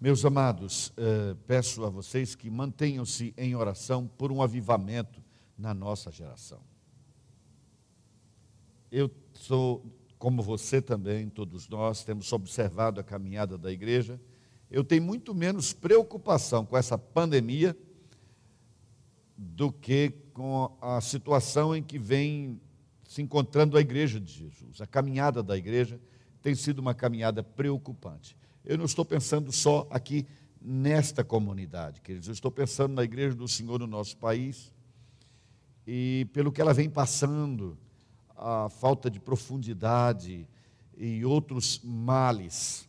Meus amados, eh, peço a vocês que mantenham-se em oração por um avivamento na nossa geração. Eu sou, como você também, todos nós, temos observado a caminhada da igreja. Eu tenho muito menos preocupação com essa pandemia do que com a situação em que vem se encontrando a igreja de Jesus. A caminhada da igreja tem sido uma caminhada preocupante. Eu não estou pensando só aqui nesta comunidade, queridos, eu estou pensando na igreja do Senhor no nosso país e pelo que ela vem passando, a falta de profundidade e outros males,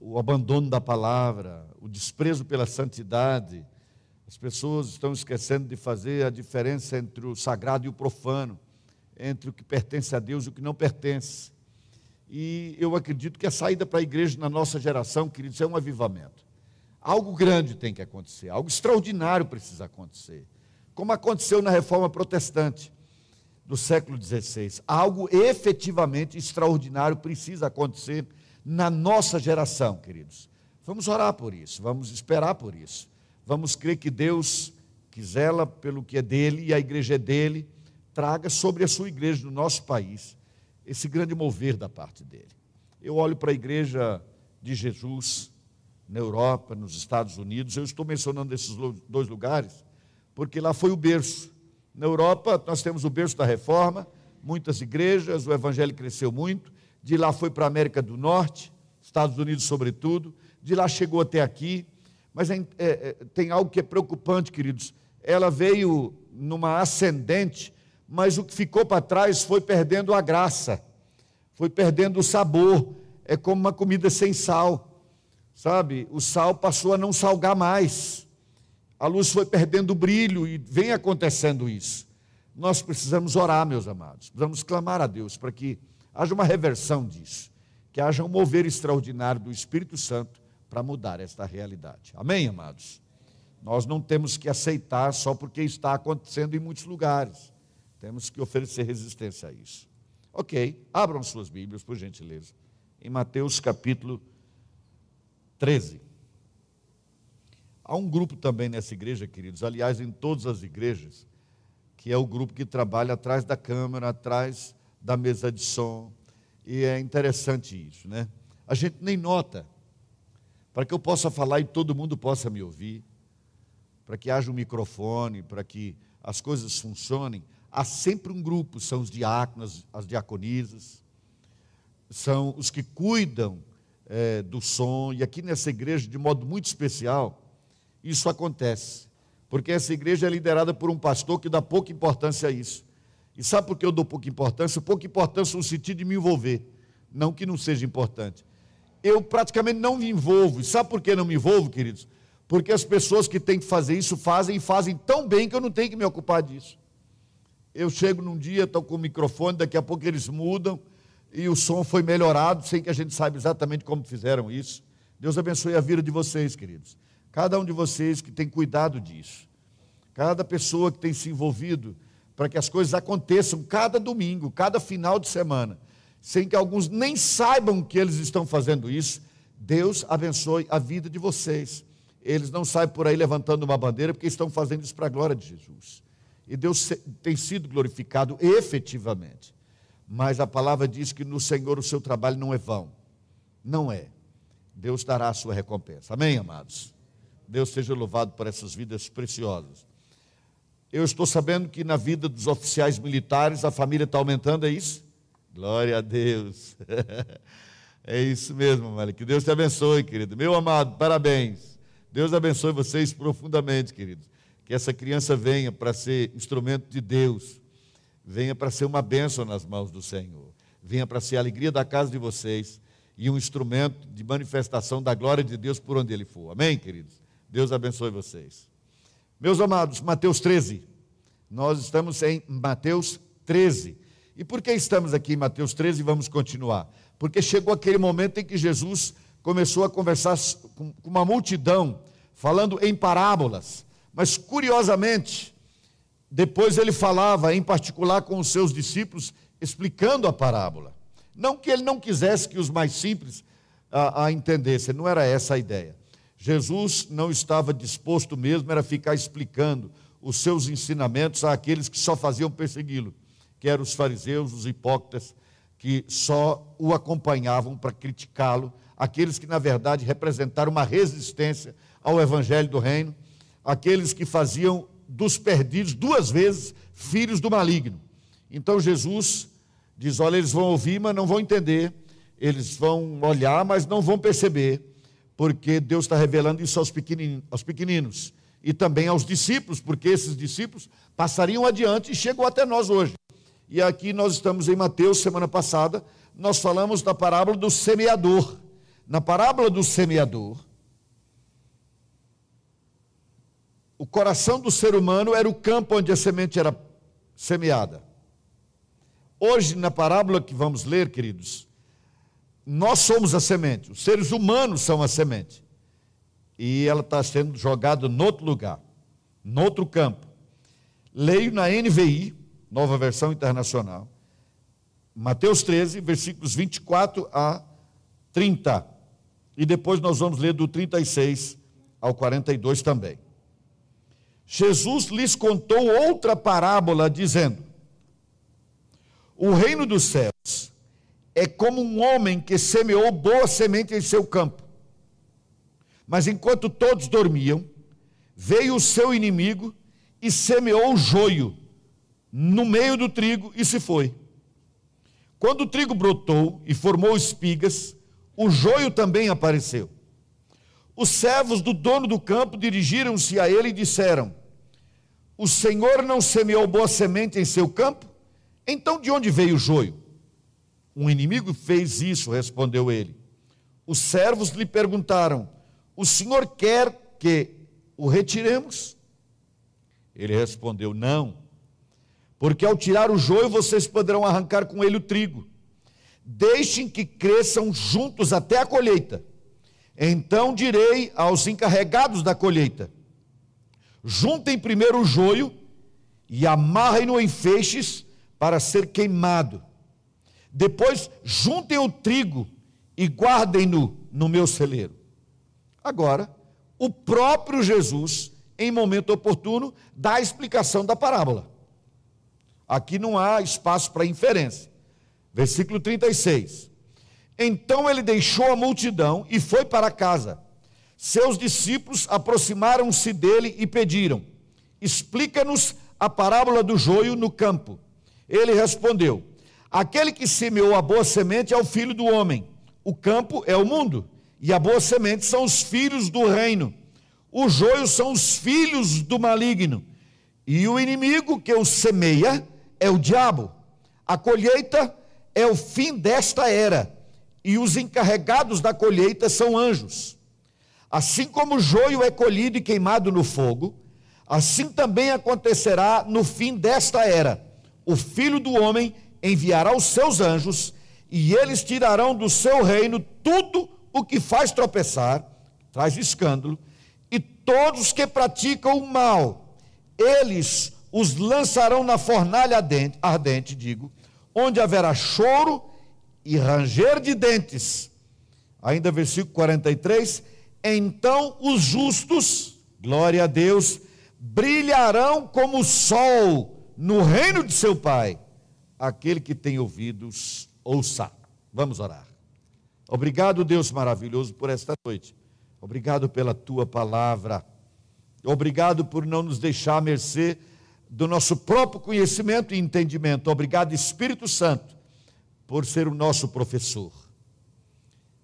o abandono da palavra, o desprezo pela santidade. As pessoas estão esquecendo de fazer a diferença entre o sagrado e o profano, entre o que pertence a Deus e o que não pertence. E eu acredito que a saída para a igreja na nossa geração, queridos, é um avivamento. Algo grande tem que acontecer, algo extraordinário precisa acontecer. Como aconteceu na reforma protestante do século XVI. Algo efetivamente extraordinário precisa acontecer na nossa geração, queridos. Vamos orar por isso, vamos esperar por isso. Vamos crer que Deus, que zela pelo que é dele e a igreja é dele, traga sobre a sua igreja no nosso país esse grande mover da parte dele. Eu olho para a igreja de Jesus na Europa, nos Estados Unidos, eu estou mencionando esses dois lugares, porque lá foi o berço. Na Europa, nós temos o berço da reforma, muitas igrejas, o evangelho cresceu muito. De lá foi para a América do Norte, Estados Unidos, sobretudo. De lá chegou até aqui. Mas é, é, é tem algo que é preocupante, queridos. Ela veio numa ascendente mas o que ficou para trás foi perdendo a graça, foi perdendo o sabor. É como uma comida sem sal, sabe? O sal passou a não salgar mais, a luz foi perdendo o brilho e vem acontecendo isso. Nós precisamos orar, meus amados, precisamos clamar a Deus para que haja uma reversão disso, que haja um mover extraordinário do Espírito Santo para mudar esta realidade. Amém, amados? Nós não temos que aceitar só porque está acontecendo em muitos lugares. Temos que oferecer resistência a isso. Ok, abram suas Bíblias, por gentileza. Em Mateus capítulo 13. Há um grupo também nessa igreja, queridos, aliás, em todas as igrejas, que é o grupo que trabalha atrás da câmera, atrás da mesa de som. E é interessante isso, né? A gente nem nota, para que eu possa falar e todo mundo possa me ouvir, para que haja um microfone, para que as coisas funcionem há sempre um grupo, são os diáconos, as diaconisas, são os que cuidam é, do som, e aqui nessa igreja, de modo muito especial, isso acontece, porque essa igreja é liderada por um pastor que dá pouca importância a isso. E sabe por que eu dou pouca importância? Pouca importância no sentido de me envolver, não que não seja importante. Eu praticamente não me envolvo, e sabe por que não me envolvo, queridos? Porque as pessoas que têm que fazer isso fazem e fazem tão bem que eu não tenho que me ocupar disso. Eu chego num dia, estou com o microfone, daqui a pouco eles mudam e o som foi melhorado, sem que a gente saiba exatamente como fizeram isso. Deus abençoe a vida de vocês, queridos. Cada um de vocês que tem cuidado disso. Cada pessoa que tem se envolvido para que as coisas aconteçam cada domingo, cada final de semana, sem que alguns nem saibam que eles estão fazendo isso. Deus abençoe a vida de vocês. Eles não saem por aí levantando uma bandeira porque estão fazendo isso para a glória de Jesus e Deus tem sido glorificado efetivamente. Mas a palavra diz que no Senhor o seu trabalho não é vão. Não é. Deus dará a sua recompensa. Amém, amados? Deus seja louvado por essas vidas preciosas. Eu estou sabendo que na vida dos oficiais militares a família está aumentando, é isso? Glória a Deus. é isso mesmo, Mari. Que Deus te abençoe, querido. Meu amado, parabéns. Deus abençoe vocês profundamente, queridos que essa criança venha para ser instrumento de Deus, venha para ser uma bênção nas mãos do Senhor, venha para ser a alegria da casa de vocês e um instrumento de manifestação da glória de Deus por onde ele for. Amém, queridos? Deus abençoe vocês. Meus amados, Mateus 13. Nós estamos em Mateus 13. E por que estamos aqui em Mateus 13 e vamos continuar? Porque chegou aquele momento em que Jesus começou a conversar com uma multidão, falando em parábolas. Mas curiosamente, depois ele falava em particular com os seus discípulos, explicando a parábola. Não que ele não quisesse que os mais simples a, a entender, não era essa a ideia. Jesus não estava disposto mesmo era ficar explicando os seus ensinamentos àqueles que só faziam persegui-lo, que eram os fariseus, os hipócritas, que só o acompanhavam para criticá-lo, aqueles que na verdade representaram uma resistência ao evangelho do reino, aqueles que faziam dos perdidos duas vezes filhos do maligno. Então Jesus diz: Olha, eles vão ouvir, mas não vão entender, eles vão olhar, mas não vão perceber, porque Deus está revelando isso aos pequeninos, aos pequeninos e também aos discípulos, porque esses discípulos passariam adiante e chegam até nós hoje. E aqui nós estamos em Mateus, semana passada, nós falamos da parábola do semeador. Na parábola do semeador, o coração do ser humano era o campo onde a semente era semeada. Hoje, na parábola que vamos ler, queridos, nós somos a semente, os seres humanos são a semente. E ela está sendo jogada em outro lugar, em outro campo. Leio na NVI, nova versão internacional, Mateus 13, versículos 24 a 30. E depois nós vamos ler do 36 ao 42 também. Jesus lhes contou outra parábola, dizendo: O reino dos céus é como um homem que semeou boa semente em seu campo. Mas enquanto todos dormiam, veio o seu inimigo e semeou o joio no meio do trigo e se foi. Quando o trigo brotou e formou espigas, o joio também apareceu. Os servos do dono do campo dirigiram-se a ele e disseram: O senhor não semeou boa semente em seu campo? Então de onde veio o joio? Um inimigo fez isso, respondeu ele. Os servos lhe perguntaram: O senhor quer que o retiremos? Ele respondeu: Não, porque ao tirar o joio vocês poderão arrancar com ele o trigo. Deixem que cresçam juntos até a colheita. Então direi aos encarregados da colheita: Juntem primeiro o joio e amarrem-no em feixes para ser queimado depois juntem o trigo e guardem-no no meu celeiro. Agora, o próprio Jesus, em momento oportuno, dá a explicação da parábola. Aqui não há espaço para inferência. Versículo 36. Então ele deixou a multidão e foi para casa. Seus discípulos aproximaram-se dele e pediram: Explica-nos a parábola do joio no campo. Ele respondeu: Aquele que semeou a boa semente é o filho do homem. O campo é o mundo, e a boa semente são os filhos do reino. O joio são os filhos do maligno. E o inimigo que o semeia é o diabo. A colheita é o fim desta era, e os encarregados da colheita são anjos. Assim como o joio é colhido e queimado no fogo, assim também acontecerá no fim desta era. O filho do homem enviará os seus anjos, e eles tirarão do seu reino tudo o que faz tropeçar, traz escândalo, e todos que praticam o mal, eles os lançarão na fornalha ardente, digo, onde haverá choro e ranger de dentes. Ainda versículo 43, então os justos, glória a Deus, brilharão como o sol no reino de seu Pai aquele que tem ouvidos, ouça. Vamos orar. Obrigado, Deus maravilhoso, por esta noite. Obrigado pela tua palavra. Obrigado por não nos deixar à mercê do nosso próprio conhecimento e entendimento. Obrigado, Espírito Santo, por ser o nosso professor.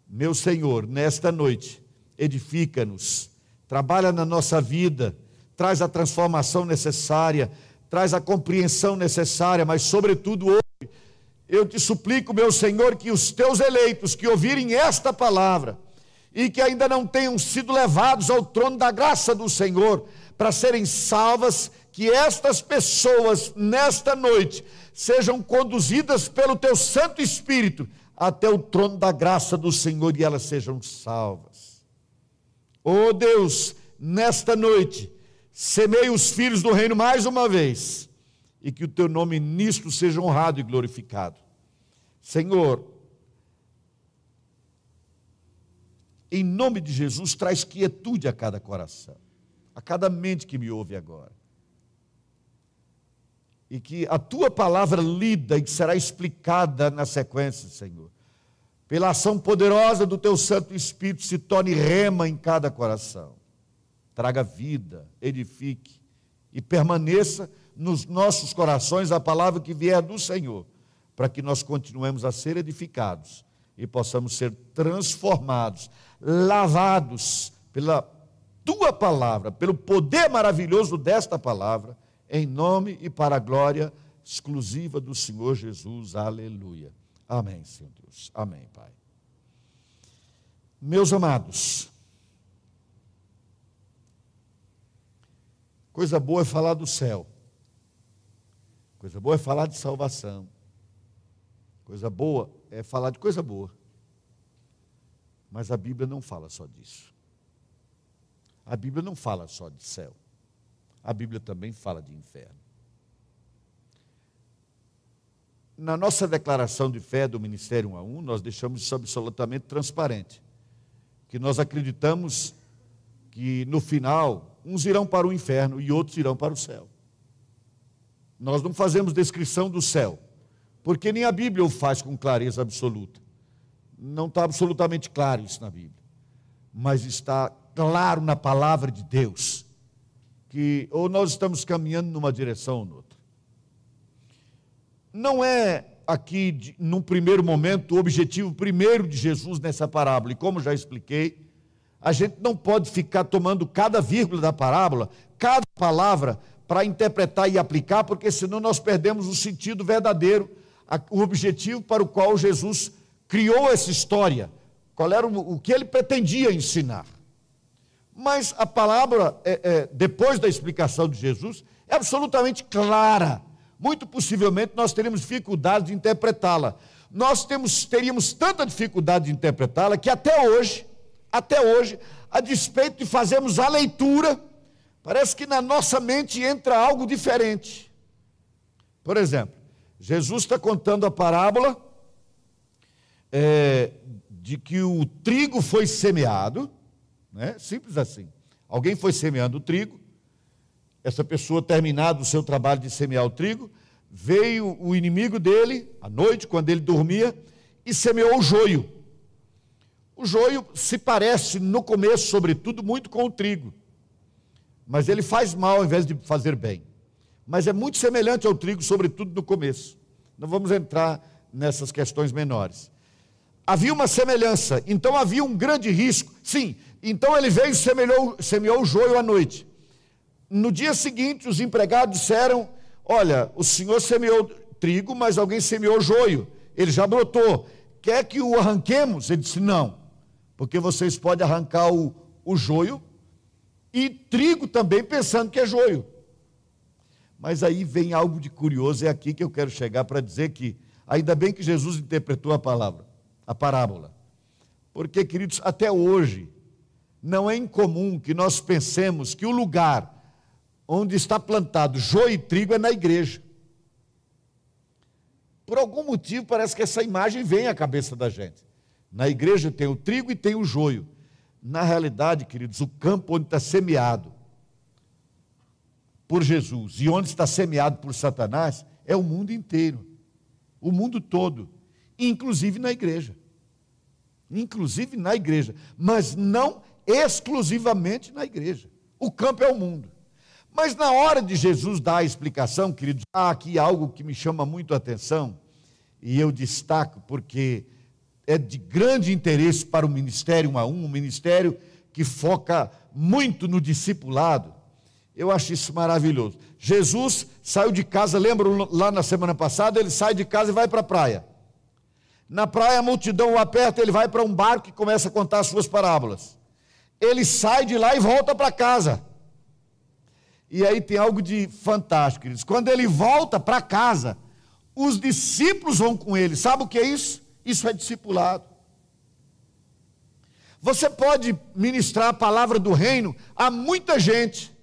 Meu Senhor, nesta noite, edifica-nos, trabalha na nossa vida, traz a transformação necessária traz a compreensão necessária, mas, sobretudo, hoje, eu te suplico, meu Senhor, que os teus eleitos que ouvirem esta palavra e que ainda não tenham sido levados ao trono da graça do Senhor para serem salvas, que estas pessoas, nesta noite, sejam conduzidas pelo teu Santo Espírito até o trono da graça do Senhor e elas sejam salvas. Oh Deus, nesta noite, Semeie os filhos do reino mais uma vez, e que o teu nome nisto seja honrado e glorificado. Senhor, em nome de Jesus, traz quietude a cada coração, a cada mente que me ouve agora. E que a tua palavra lida e que será explicada na sequência, Senhor, pela ação poderosa do teu Santo Espírito, se torne rema em cada coração. Traga vida, edifique e permaneça nos nossos corações a palavra que vier do Senhor, para que nós continuemos a ser edificados e possamos ser transformados, lavados pela tua palavra, pelo poder maravilhoso desta palavra, em nome e para a glória exclusiva do Senhor Jesus. Aleluia. Amém, Senhor Deus. Amém, Pai. Meus amados, coisa boa é falar do céu. Coisa boa é falar de salvação. Coisa boa é falar de coisa boa. Mas a Bíblia não fala só disso. A Bíblia não fala só de céu. A Bíblia também fala de inferno. Na nossa declaração de fé do Ministério 1 a 1, nós deixamos isso absolutamente transparente. Que nós acreditamos que no final, uns irão para o inferno e outros irão para o céu. Nós não fazemos descrição do céu, porque nem a Bíblia o faz com clareza absoluta. Não está absolutamente claro isso na Bíblia, mas está claro na palavra de Deus, que ou nós estamos caminhando numa direção ou noutra. Não é aqui, num primeiro momento, o objetivo primeiro de Jesus nessa parábola, e como já expliquei, a gente não pode ficar tomando cada vírgula da parábola, cada palavra, para interpretar e aplicar, porque senão nós perdemos o sentido verdadeiro, o objetivo para o qual Jesus criou essa história, qual era o, que ele pretendia ensinar. Mas a palavra, é, é, depois da explicação de Jesus, é absolutamente clara. Muito possivelmente nós teremos dificuldade de interpretá-la. Nós temos, teríamos tanta dificuldade de interpretá-la que até hoje, até hoje, a despeito de fazermos a leitura, Parece que na nossa mente entra algo diferente. Por exemplo, Jesus está contando a parábola é, de que o trigo foi semeado, né? simples assim. Alguém foi semeando o trigo, essa pessoa, terminado o seu trabalho de semear o trigo, veio o inimigo dele, à noite, quando ele dormia, e semeou o joio. O joio se parece, no começo, sobretudo, muito com o trigo mas ele faz mal ao invés de fazer bem. Mas é muito semelhante ao trigo, sobretudo no começo. Não vamos entrar nessas questões menores. Havia uma semelhança, então havia um grande risco. Sim, então ele veio e semeou, semeou o joio à noite. No dia seguinte, os empregados disseram: Olha, o senhor semeou trigo, mas alguém semeou joio. Ele já brotou. Quer que o arranquemos? Ele disse: Não, porque vocês podem arrancar o, o joio e trigo também pensando que é joio. Mas aí vem algo de curioso, é aqui que eu quero chegar para dizer que ainda bem que Jesus interpretou a palavra, a parábola. Porque, queridos, até hoje não é incomum que nós pensemos que o lugar onde está plantado joio e trigo é na igreja. Por algum motivo parece que essa imagem vem à cabeça da gente. Na igreja tem o trigo e tem o joio. Na realidade, queridos, o campo onde está semeado por Jesus e onde está semeado por Satanás é o mundo inteiro, o mundo todo, inclusive na igreja. Inclusive na igreja, mas não exclusivamente na igreja. O campo é o mundo. Mas na hora de Jesus dar a explicação, queridos, há aqui algo que me chama muito a atenção, e eu destaco porque é de grande interesse para o ministério um a um, um ministério que foca muito no discipulado. Eu acho isso maravilhoso. Jesus saiu de casa, lembram lá na semana passada, ele sai de casa e vai para a praia. Na praia a multidão o aperta, ele vai para um barco e começa a contar as suas parábolas. Ele sai de lá e volta para casa. E aí tem algo de fantástico, queridos. Quando ele volta para casa, os discípulos vão com ele. Sabe o que é isso? Isso é discipulado. Você pode ministrar a palavra do reino a muita gente,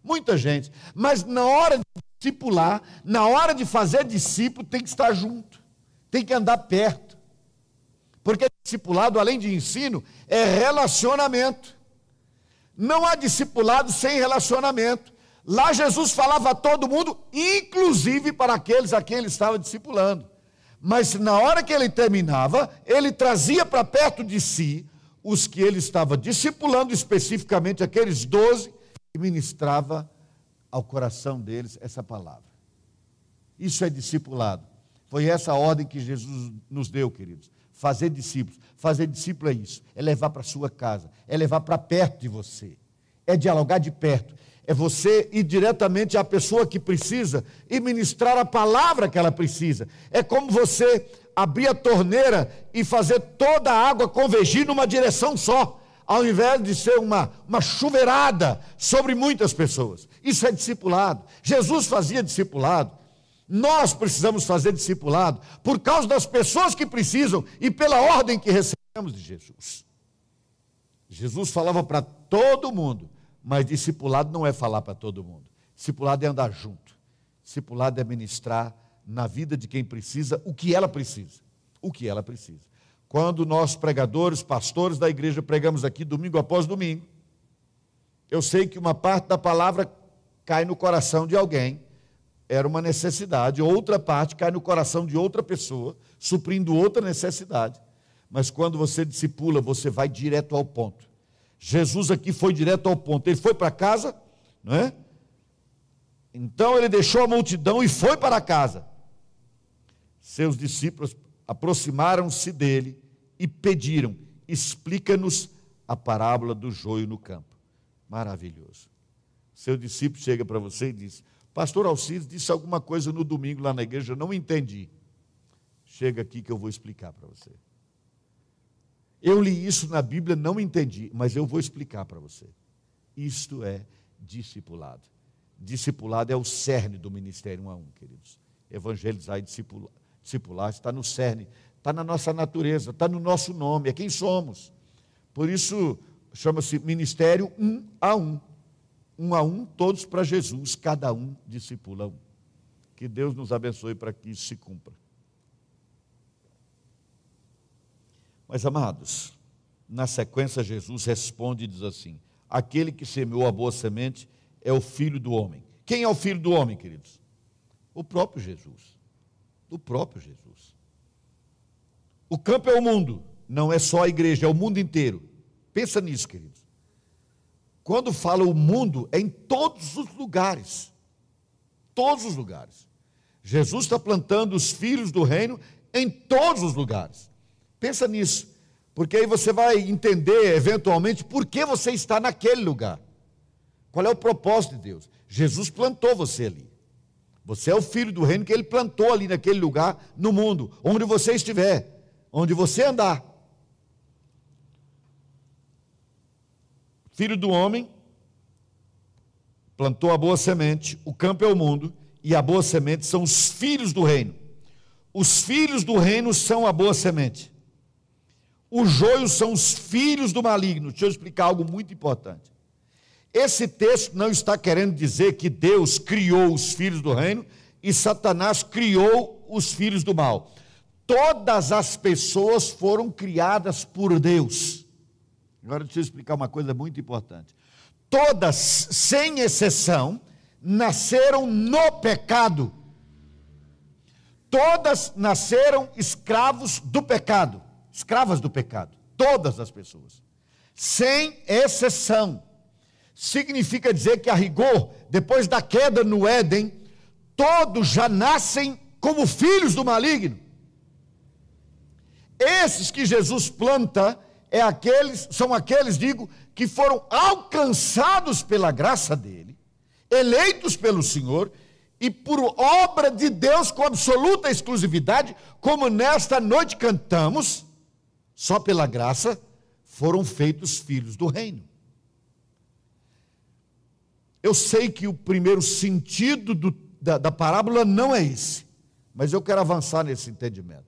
muita gente, mas na hora de discipular, na hora de fazer discípulo, tem que estar junto, tem que andar perto. Porque discipulado, além de ensino, é relacionamento. Não há discipulado sem relacionamento. Lá Jesus falava a todo mundo, inclusive para aqueles a quem ele estava discipulando. Mas na hora que ele terminava, ele trazia para perto de si os que ele estava discipulando, especificamente aqueles doze, e ministrava ao coração deles essa palavra. Isso é discipulado. Foi essa a ordem que Jesus nos deu, queridos. Fazer discípulos. Fazer discípulo é isso, é levar para sua casa, é levar para perto de você, é dialogar de perto, é você ir diretamente à pessoa que precisa e ministrar a palavra que ela precisa. É como você abrir a torneira e fazer toda a água convergir numa direção só, ao invés de ser uma, uma chuveirada sobre muitas pessoas. Isso é discipulado. Jesus fazia discipulado. Nós precisamos fazer discipulado por causa das pessoas que precisam e pela ordem que recebemos de Jesus. Jesus falava para todo mundo, mas discipulado não é falar para todo mundo. Discipulado é andar junto. Discipulado é ministrar na vida de quem precisa o que ela precisa. O que ela precisa. Quando nós, pregadores, pastores da igreja, pregamos aqui domingo após domingo, eu sei que uma parte da palavra cai no coração de alguém era uma necessidade, outra parte cai no coração de outra pessoa, suprindo outra necessidade. Mas quando você discipula, você vai direto ao ponto. Jesus aqui foi direto ao ponto. Ele foi para casa, não é? Então ele deixou a multidão e foi para casa. Seus discípulos aproximaram-se dele e pediram: explica-nos a parábola do joio no campo. Maravilhoso. Seu discípulo chega para você e diz: Pastor Alcides disse alguma coisa no domingo lá na igreja, eu não entendi. Chega aqui que eu vou explicar para você. Eu li isso na Bíblia, não entendi, mas eu vou explicar para você. Isto é discipulado. Discipulado é o cerne do ministério um a um, queridos. Evangelizar e discipular, discipular está no cerne, está na nossa natureza, está no nosso nome, é quem somos. Por isso chama-se ministério um a um um a um, todos para Jesus, cada um discipula um. Que Deus nos abençoe para que isso se cumpra. Mas, amados, na sequência, Jesus responde e diz assim: Aquele que semeou a boa semente é o filho do homem. Quem é o filho do homem, queridos? O próprio Jesus. O próprio Jesus. O campo é o mundo, não é só a igreja, é o mundo inteiro. Pensa nisso, queridos. Quando fala o mundo, é em todos os lugares. Todos os lugares. Jesus está plantando os filhos do reino em todos os lugares. Pensa nisso, porque aí você vai entender eventualmente por que você está naquele lugar. Qual é o propósito de Deus? Jesus plantou você ali. Você é o filho do reino que ele plantou ali naquele lugar no mundo, onde você estiver, onde você andar. Filho do homem plantou a boa semente, o campo é o mundo, e a boa semente são os filhos do reino. Os filhos do reino são a boa semente. Os joios são os filhos do maligno. Deixa eu explicar algo muito importante. Esse texto não está querendo dizer que Deus criou os filhos do reino e Satanás criou os filhos do mal. Todas as pessoas foram criadas por Deus. Agora deixa eu explicar uma coisa muito importante. Todas, sem exceção, nasceram no pecado. Todas nasceram escravos do pecado, escravas do pecado. Todas as pessoas, sem exceção. Significa dizer que, a rigor, depois da queda no Éden, todos já nascem como filhos do maligno. Esses que Jesus planta é aqueles, são aqueles, digo, que foram alcançados pela graça dele, eleitos pelo Senhor e por obra de Deus com absoluta exclusividade, como nesta noite cantamos, só pela graça foram feitos filhos do reino. Eu sei que o primeiro sentido do, da, da parábola não é esse, mas eu quero avançar nesse entendimento.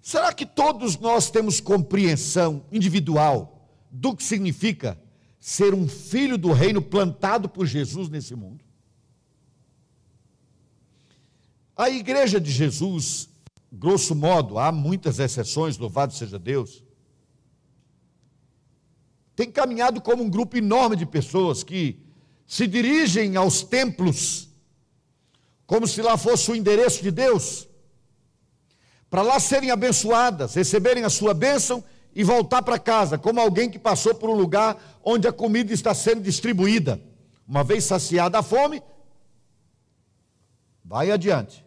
Será que todos nós temos compreensão individual do que significa ser um filho do reino plantado por Jesus nesse mundo? A igreja de Jesus, grosso modo, há muitas exceções, louvado seja Deus, tem caminhado como um grupo enorme de pessoas que se dirigem aos templos como se lá fosse o endereço de Deus, para lá serem abençoadas, receberem a sua bênção e voltar para casa, como alguém que passou por um lugar onde a comida está sendo distribuída. Uma vez saciada a fome, vai adiante.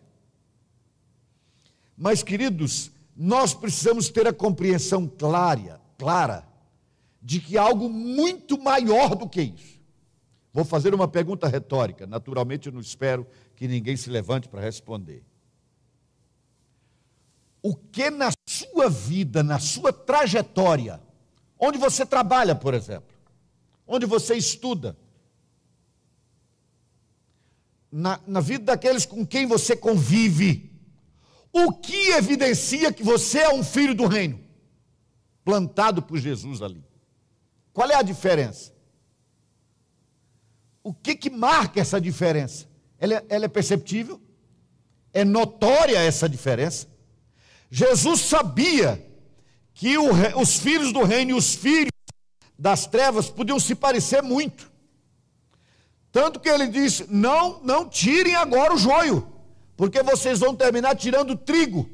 Mas, queridos, nós precisamos ter a compreensão clara, clara, de que algo muito maior do que isso. Vou fazer uma pergunta retórica, naturalmente eu não espero que ninguém se levante para responder. O que na sua vida, na sua trajetória, onde você trabalha, por exemplo, onde você estuda, na, na vida daqueles com quem você convive, o que evidencia que você é um filho do reino, plantado por Jesus ali? Qual é a diferença? O que, que marca essa diferença? Ela, é, ela é perceptível? É notória essa diferença? Jesus sabia que o, os filhos do reino e os filhos das trevas podiam se parecer muito. Tanto que ele disse: Não, não tirem agora o joio, porque vocês vão terminar tirando trigo.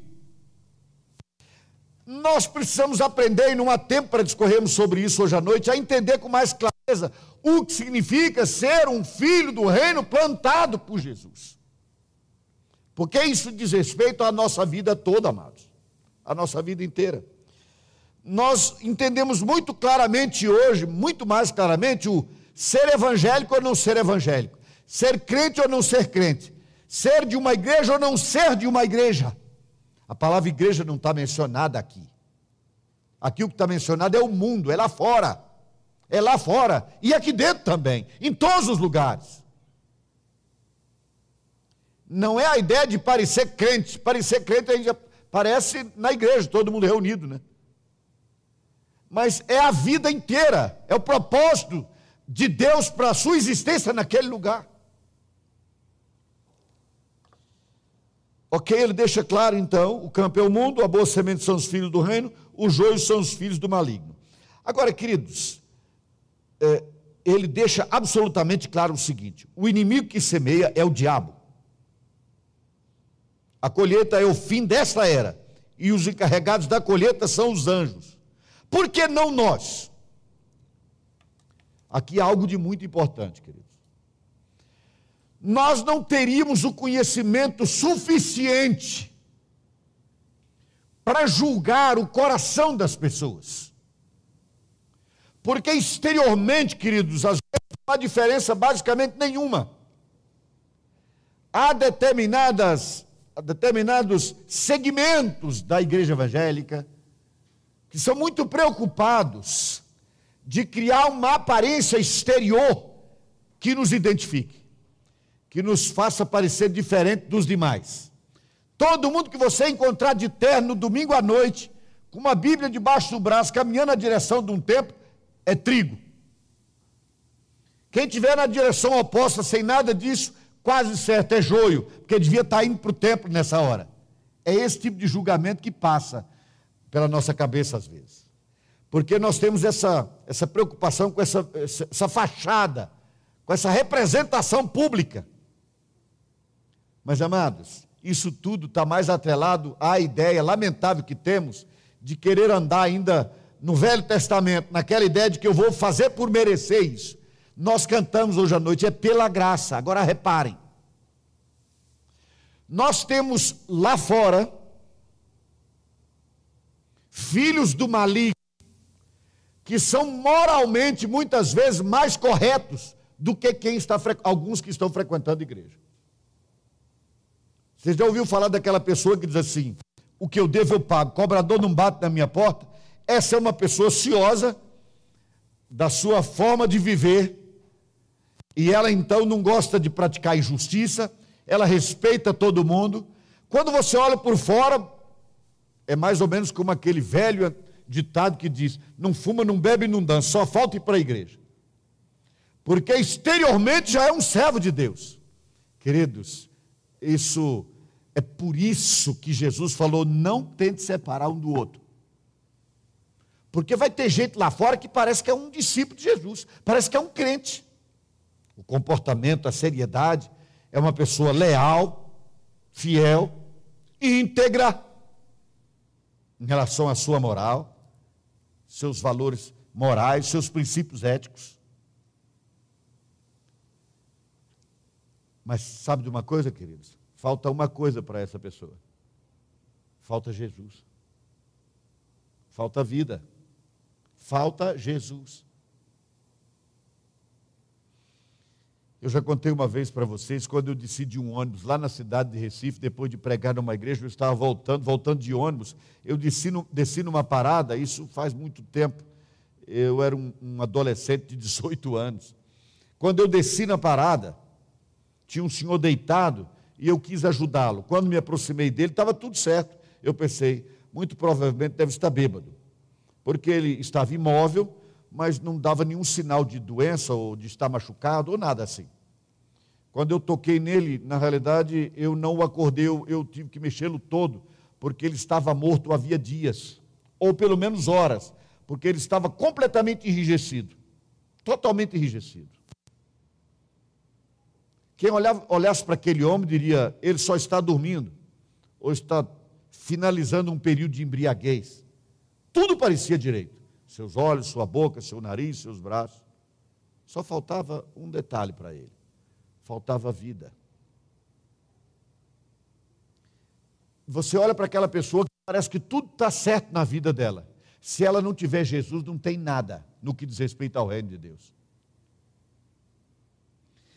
Nós precisamos aprender, e não há tempo para discorrermos sobre isso hoje à noite, a entender com mais clareza o que significa ser um filho do reino plantado por Jesus. Porque isso diz respeito à nossa vida toda, amados, a nossa vida inteira. Nós entendemos muito claramente hoje, muito mais claramente, o ser evangélico ou não ser evangélico, ser crente ou não ser crente, ser de uma igreja ou não ser de uma igreja. A palavra igreja não está mencionada aqui. Aqui o que está mencionado é o mundo, é lá fora. É lá fora. E aqui dentro também. Em todos os lugares. Não é a ideia de parecer crente. Parecer crente a gente parece na igreja, todo mundo reunido, né? Mas é a vida inteira. É o propósito de Deus para a sua existência naquele lugar. Ok, ele deixa claro então: o campo é o mundo, a boa semente são os filhos do reino, os joios são os filhos do maligno. Agora, queridos, é, ele deixa absolutamente claro o seguinte: o inimigo que semeia é o diabo. A colheita é o fim desta era, e os encarregados da colheita são os anjos. Por que não nós? Aqui há algo de muito importante, querido nós não teríamos o conhecimento suficiente para julgar o coração das pessoas. Porque exteriormente, queridos, às vezes não há diferença basicamente nenhuma. Há determinadas, determinados segmentos da igreja evangélica que são muito preocupados de criar uma aparência exterior que nos identifique que nos faça parecer diferente dos demais. Todo mundo que você encontrar de terno domingo à noite, com uma Bíblia debaixo do braço, caminhando na direção de um templo, é trigo. Quem tiver na direção oposta, sem nada disso, quase certo é joio, porque devia estar indo para o templo nessa hora. É esse tipo de julgamento que passa pela nossa cabeça às vezes. Porque nós temos essa, essa preocupação com essa, essa, essa fachada, com essa representação pública. Mas, amados, isso tudo está mais atrelado à ideia lamentável que temos de querer andar ainda no Velho Testamento, naquela ideia de que eu vou fazer por merecer isso. Nós cantamos hoje à noite, é pela graça. Agora reparem. Nós temos lá fora filhos do maligno que são moralmente muitas vezes mais corretos do que quem está alguns que estão frequentando a igreja. Você já ouviu falar daquela pessoa que diz assim: o que eu devo eu pago, cobrador não bate na minha porta? Essa é uma pessoa ociosa da sua forma de viver, e ela então não gosta de praticar injustiça, ela respeita todo mundo. Quando você olha por fora, é mais ou menos como aquele velho ditado que diz: não fuma, não bebe, não dança, só falta ir para a igreja. Porque exteriormente já é um servo de Deus. Queridos, isso é por isso que Jesus falou: não tente separar um do outro. Porque vai ter gente lá fora que parece que é um discípulo de Jesus, parece que é um crente. O comportamento, a seriedade, é uma pessoa leal, fiel, íntegra em relação à sua moral, seus valores morais, seus princípios éticos. Mas sabe de uma coisa, queridos? Falta uma coisa para essa pessoa: falta Jesus, falta vida. Falta Jesus. Eu já contei uma vez para vocês, quando eu desci de um ônibus lá na cidade de Recife, depois de pregar numa igreja, eu estava voltando, voltando de ônibus, eu desci, no, desci numa parada, isso faz muito tempo, eu era um, um adolescente de 18 anos. Quando eu desci na parada, tinha um senhor deitado e eu quis ajudá-lo. Quando me aproximei dele, estava tudo certo. Eu pensei, muito provavelmente deve estar bêbado porque ele estava imóvel, mas não dava nenhum sinal de doença ou de estar machucado ou nada assim. Quando eu toquei nele, na realidade, eu não o acordei, eu, tive que mexê-lo todo, porque ele estava morto havia dias, ou pelo menos horas, porque ele estava completamente enrijecido totalmente enrijecido. Quem olhasse para aquele homem diria: ele só está dormindo, ou está finalizando um período de embriaguez. Tudo parecia direito. Seus olhos, sua boca, seu nariz, seus braços. Só faltava um detalhe para ele: faltava vida. Você olha para aquela pessoa que parece que tudo está certo na vida dela. Se ela não tiver Jesus, não tem nada no que diz respeito ao reino de Deus.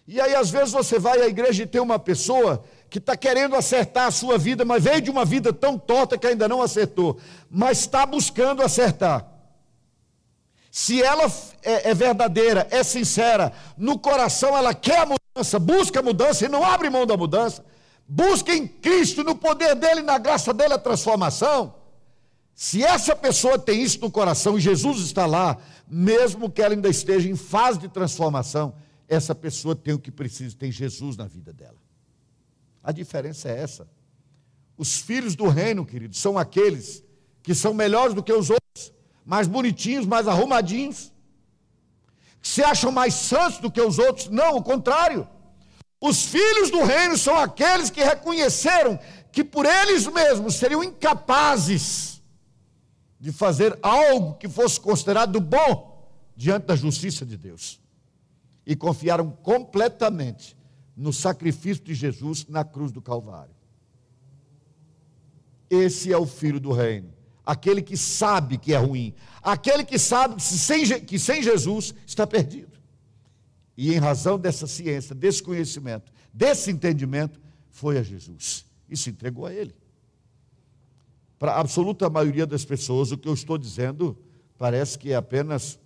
E aí, às vezes, você vai à igreja e tem uma pessoa que está querendo acertar a sua vida, mas veio de uma vida tão torta que ainda não acertou, mas está buscando acertar. Se ela é, é, verdadeira, é sincera, no coração ela quer a mudança, busca a mudança e não abre mão da mudança, busca em Cristo, no poder dele, na graça dele, a transformação. Se essa pessoa tem isso no coração e Jesus está lá, mesmo que ela ainda esteja em fase de transformação, essa pessoa tem o que precisa, tem Jesus na vida dela. A diferença é essa. Os filhos do reino, queridos, são aqueles que são melhores do que os outros, mais bonitinhos, mais arrumadinhos, que se acham mais santos do que os outros. Não, o contrário. Os filhos do reino são aqueles que reconheceram que por eles mesmos seriam incapazes de fazer algo que fosse considerado bom diante da justiça de Deus e confiaram completamente no sacrifício de Jesus na cruz do Calvário. Esse é o filho do reino, aquele que sabe que é ruim, aquele que sabe que sem, que sem Jesus está perdido. E em razão dessa ciência, desse conhecimento, desse entendimento, foi a Jesus e se entregou a Ele. Para a absoluta maioria das pessoas, o que eu estou dizendo parece que é apenas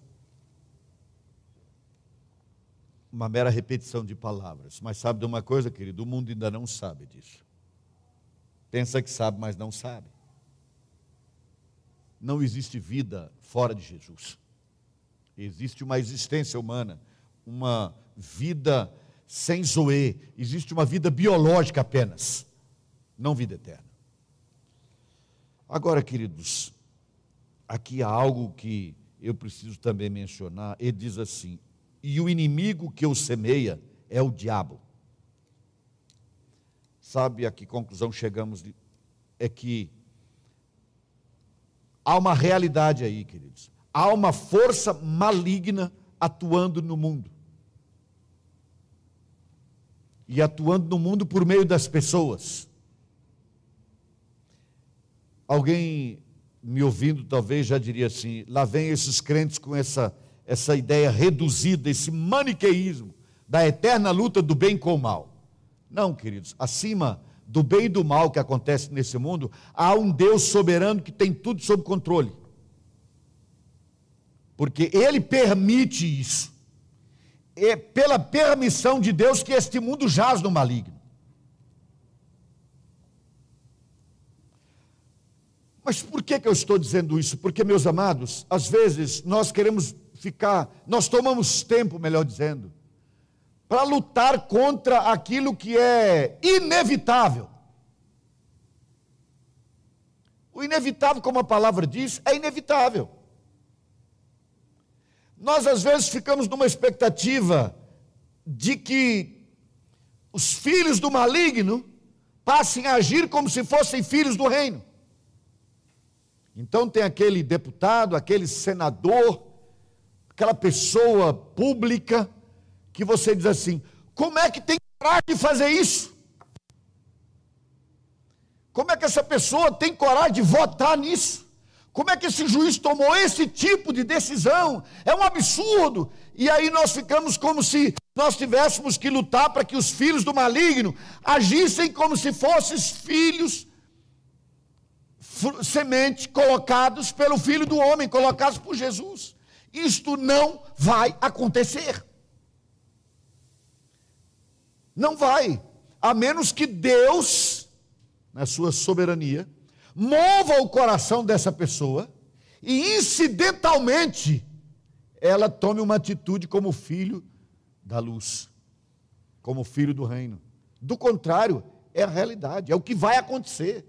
uma mera repetição de palavras. Mas sabe de uma coisa, querido? O mundo ainda não sabe disso. Pensa que sabe, mas não sabe. Não existe vida fora de Jesus. Existe uma existência humana, uma vida sem zoe, existe uma vida biológica apenas, não vida eterna. Agora, queridos, aqui há algo que eu preciso também mencionar. Ele diz assim: e o inimigo que o semeia é o diabo. Sabe a que conclusão chegamos? É que há uma realidade aí, queridos. Há uma força maligna atuando no mundo. E atuando no mundo por meio das pessoas. Alguém me ouvindo talvez já diria assim: lá vem esses crentes com essa essa ideia reduzida, esse maniqueísmo da eterna luta do bem com o mal. Não, queridos, acima do bem e do mal que acontece nesse mundo, há um Deus soberano que tem tudo sob controle. Porque ele permite isso. É pela permissão de Deus que este mundo jaz no maligno. Mas por que, que eu estou dizendo isso? Porque, meus amados, às vezes nós queremos ficar, nós tomamos tempo, melhor dizendo, para lutar contra aquilo que é inevitável. O inevitável, como a palavra diz, é inevitável. Nós às vezes ficamos numa expectativa de que os filhos do maligno passem a agir como se fossem filhos do reino. Então tem aquele deputado, aquele senador, aquela pessoa pública que você diz assim: como é que tem coragem de fazer isso? Como é que essa pessoa tem coragem de votar nisso? Como é que esse juiz tomou esse tipo de decisão? É um absurdo. E aí nós ficamos como se nós tivéssemos que lutar para que os filhos do maligno agissem como se fossem filhos semente colocados pelo filho do homem, colocados por Jesus. Isto não vai acontecer. Não vai, a menos que Deus, na sua soberania, mova o coração dessa pessoa e incidentalmente ela tome uma atitude como filho da luz, como filho do reino. Do contrário, é a realidade, é o que vai acontecer.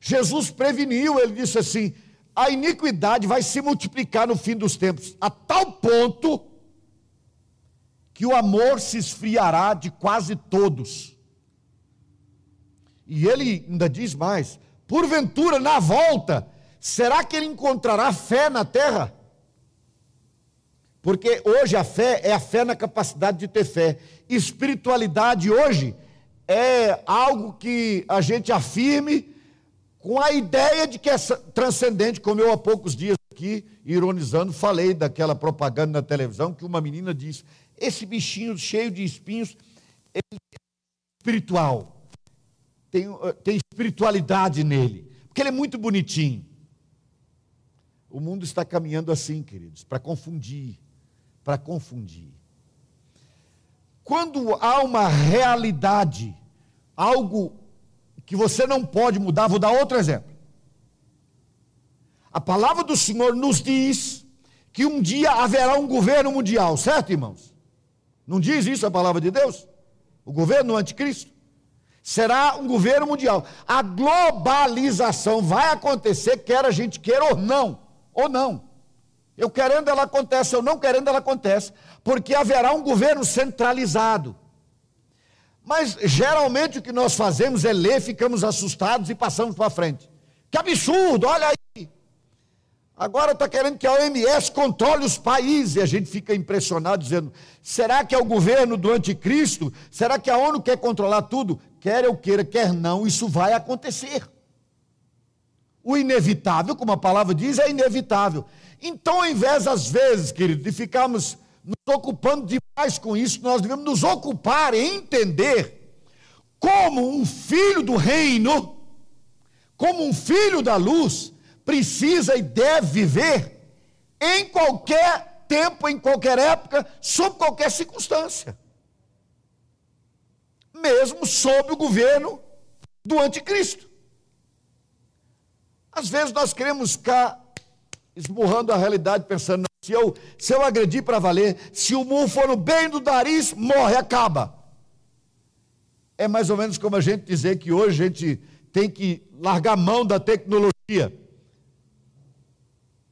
Jesus preveniu, ele disse assim: a iniquidade vai se multiplicar no fim dos tempos, a tal ponto que o amor se esfriará de quase todos. E ele ainda diz mais: porventura, na volta, será que ele encontrará fé na terra? Porque hoje a fé é a fé na capacidade de ter fé. Espiritualidade hoje é algo que a gente afirme com a ideia de que é transcendente, como eu há poucos dias aqui, ironizando, falei daquela propaganda na televisão que uma menina disse: esse bichinho cheio de espinhos é espiritual tem, eh, tem espiritualidade nele, porque ele é muito bonitinho. O mundo está caminhando assim, queridos, para confundir, para confundir. Quando há uma realidade, algo que você não pode mudar, vou dar outro exemplo. A palavra do Senhor nos diz que um dia haverá um governo mundial, certo, irmãos? Não diz isso a palavra de Deus? O governo do anticristo? Será um governo mundial. A globalização vai acontecer, quer a gente queira ou não, ou não. Eu querendo ela acontece, eu não querendo ela acontece, porque haverá um governo centralizado. Mas geralmente o que nós fazemos é ler, ficamos assustados e passamos para frente. Que absurdo, olha aí. Agora está querendo que a OMS controle os países e a gente fica impressionado dizendo: será que é o governo do anticristo? Será que a ONU quer controlar tudo? quer eu queira, quer não, isso vai acontecer. O inevitável, como a palavra diz, é inevitável. Então, ao invés, às vezes, querido, de ficarmos nos ocupando demais com isso, nós devemos nos ocupar em entender como um filho do reino, como um filho da luz, precisa e deve viver em qualquer tempo, em qualquer época, sob qualquer circunstância mesmo sob o governo do anticristo. Às vezes nós queremos ficar esmurrando a realidade, pensando, se eu, se eu agredir para valer, se o murro for no bem do nariz, morre, acaba. É mais ou menos como a gente dizer que hoje a gente tem que largar mão da tecnologia.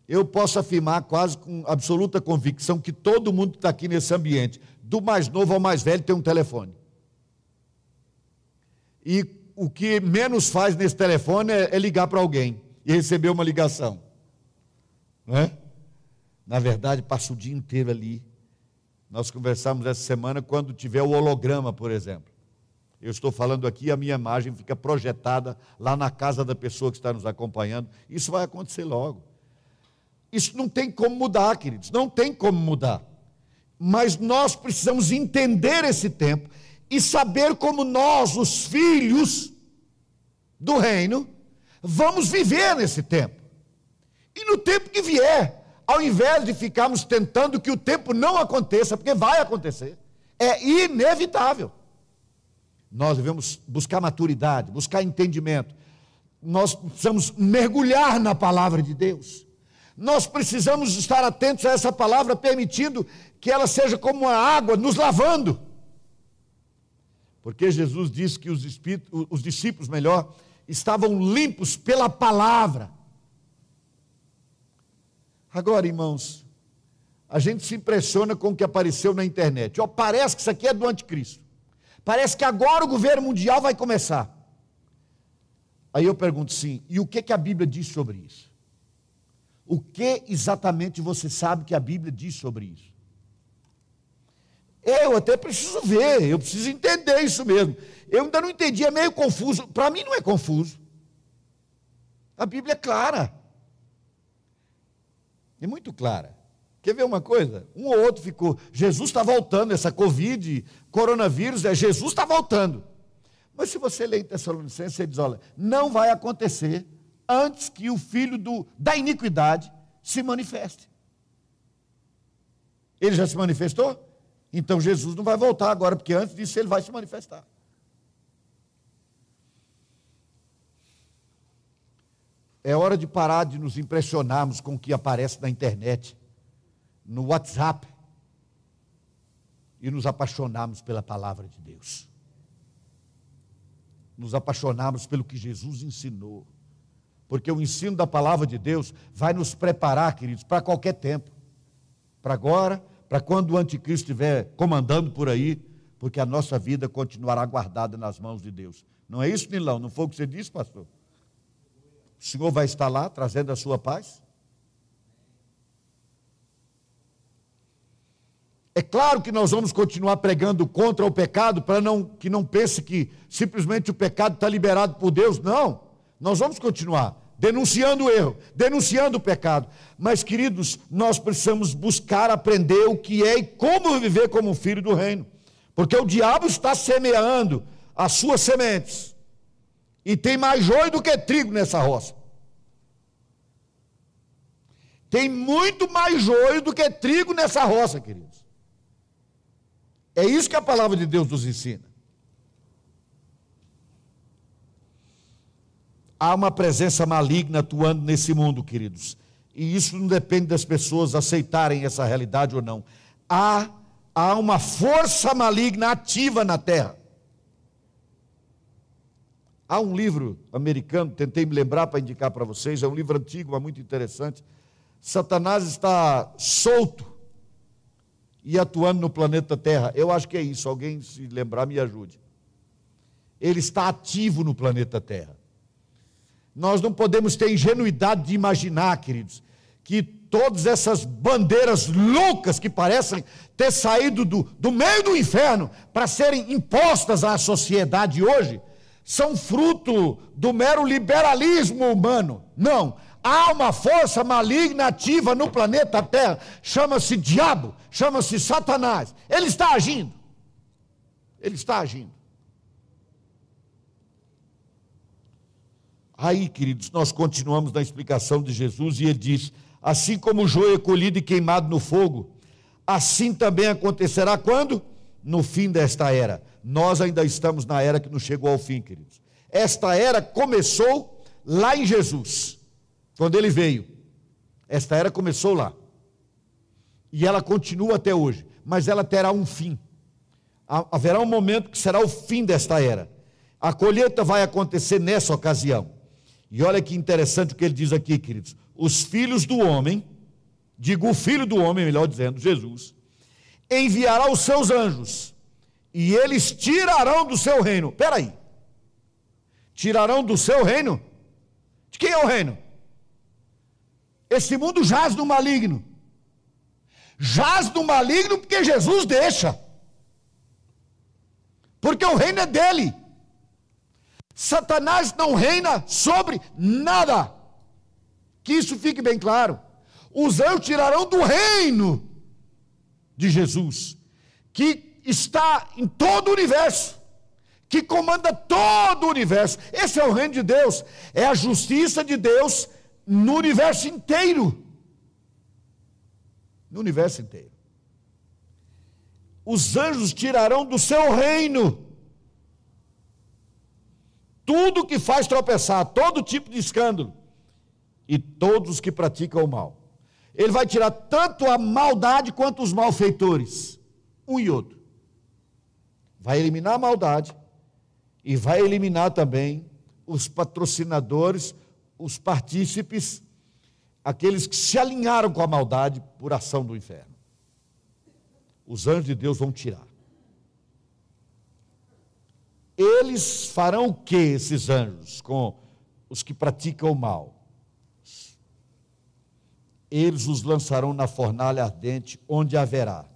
Eu posso afirmar quase com absoluta convicção que todo mundo que está aqui nesse ambiente, do mais novo ao mais velho, tem um telefone. E o que menos faz nesse telefone é, é ligar para alguém e receber uma ligação. Não é? Na verdade, passa o dia inteiro ali. Nós conversamos essa semana quando tiver o holograma, por exemplo. Eu estou falando aqui, a minha imagem fica projetada lá na casa da pessoa que está nos acompanhando. Isso vai acontecer logo. Isso não tem como mudar, queridos, não tem como mudar. Mas nós precisamos entender esse tempo e saber como nós, os filhos do reino, vamos viver nesse tempo. E no tempo que vier, ao invés de ficarmos tentando que o tempo não aconteça, porque vai acontecer, é inevitável. Nós devemos buscar maturidade, buscar entendimento. Nós precisamos mergulhar na palavra de Deus. Nós precisamos estar atentos a essa palavra, permitindo que ela seja como uma água nos lavando porque Jesus disse que os, os discípulos, melhor, estavam limpos pela palavra. Agora, irmãos, a gente se impressiona com o que apareceu na internet. Oh, parece que isso aqui é do anticristo. Parece que agora o governo mundial vai começar. Aí eu pergunto sim, e o que, que a Bíblia diz sobre isso? O que exatamente você sabe que a Bíblia diz sobre isso? Eu até preciso ver, eu preciso entender isso mesmo. Eu ainda não entendi, é meio confuso. Para mim não é confuso. A Bíblia é clara. É muito clara. Quer ver uma coisa? Um ou outro ficou. Jesus está voltando, essa Covid, coronavírus, é Jesus está voltando. Mas se você lê em Tessalonicenses, ele diz: olha, não vai acontecer antes que o filho do, da iniquidade se manifeste. Ele já se manifestou? Então Jesus não vai voltar agora, porque antes disso ele vai se manifestar. É hora de parar de nos impressionarmos com o que aparece na internet, no WhatsApp, e nos apaixonarmos pela palavra de Deus. Nos apaixonarmos pelo que Jesus ensinou. Porque o ensino da palavra de Deus vai nos preparar, queridos, para qualquer tempo. Para agora, para quando o anticristo estiver comandando por aí, porque a nossa vida continuará guardada nas mãos de Deus. Não é isso, Nilão? Não foi o que você disse, pastor? O Senhor vai estar lá trazendo a sua paz? É claro que nós vamos continuar pregando contra o pecado, para não, que não pense que simplesmente o pecado está liberado por Deus. Não. Nós vamos continuar denunciando o erro, denunciando o pecado. Mas, queridos, nós precisamos buscar aprender o que é e como viver como um filho do reino. Porque o diabo está semeando as suas sementes. E tem mais joio do que trigo nessa roça. Tem muito mais joio do que trigo nessa roça, queridos. É isso que a palavra de Deus nos ensina. Há uma presença maligna atuando nesse mundo, queridos. E isso não depende das pessoas aceitarem essa realidade ou não. Há, há uma força maligna ativa na terra. Há um livro americano, tentei me lembrar para indicar para vocês, é um livro antigo, mas muito interessante. Satanás está solto e atuando no planeta Terra. Eu acho que é isso, alguém se lembrar me ajude. Ele está ativo no planeta Terra. Nós não podemos ter ingenuidade de imaginar, queridos, que todas essas bandeiras loucas que parecem ter saído do, do meio do inferno para serem impostas à sociedade hoje, são fruto do mero liberalismo humano. Não. Há uma força maligna ativa no planeta Terra, chama-se diabo, chama-se Satanás. Ele está agindo. Ele está agindo. Aí, queridos, nós continuamos na explicação de Jesus e ele diz: Assim como o joio é colhido e queimado no fogo, assim também acontecerá quando? No fim desta era. Nós ainda estamos na era que não chegou ao fim, queridos. Esta era começou lá em Jesus, quando ele veio. Esta era começou lá. E ela continua até hoje, mas ela terá um fim. Haverá um momento que será o fim desta era. A colheita vai acontecer nessa ocasião. E olha que interessante o que ele diz aqui, queridos. Os filhos do homem, digo o filho do homem, melhor dizendo, Jesus, enviará os seus anjos, e eles tirarão do seu reino. Espera aí. Tirarão do seu reino? De quem é o reino? Esse mundo jaz no maligno. Jaz no maligno porque Jesus deixa. Porque o reino é dele. Satanás não reina sobre nada. Que isso fique bem claro. Os anjos tirarão do reino de Jesus, que está em todo o universo, que comanda todo o universo. Esse é o reino de Deus, é a justiça de Deus no universo inteiro. No universo inteiro. Os anjos tirarão do seu reino tudo que faz tropeçar, todo tipo de escândalo, e todos os que praticam o mal. Ele vai tirar tanto a maldade quanto os malfeitores, um e outro. Vai eliminar a maldade e vai eliminar também os patrocinadores, os partícipes, aqueles que se alinharam com a maldade por ação do inferno. os anjos de Deus vão tirar. Eles farão o que, esses anjos, com os que praticam o mal? Eles os lançarão na fornalha ardente, onde haverá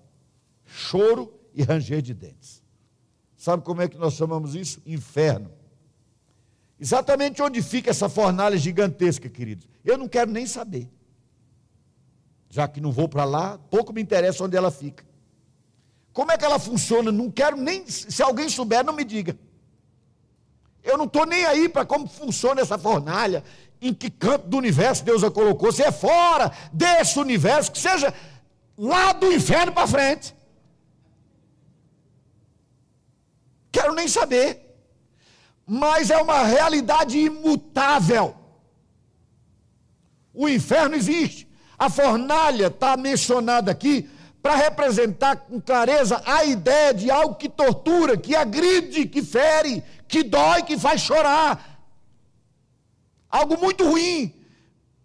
choro e ranger de dentes. Sabe como é que nós chamamos isso? Inferno. Exatamente onde fica essa fornalha gigantesca, queridos. Eu não quero nem saber. Já que não vou para lá, pouco me interessa onde ela fica. Como é que ela funciona? Não quero nem. Se alguém souber, não me diga. Eu não estou nem aí para como funciona essa fornalha, em que canto do universo Deus a colocou. Se é fora desse universo, que seja lá do inferno para frente. Quero nem saber. Mas é uma realidade imutável. O inferno existe. A fornalha está mencionada aqui para representar com clareza a ideia de algo que tortura, que agride, que fere, que dói, que faz chorar. Algo muito ruim,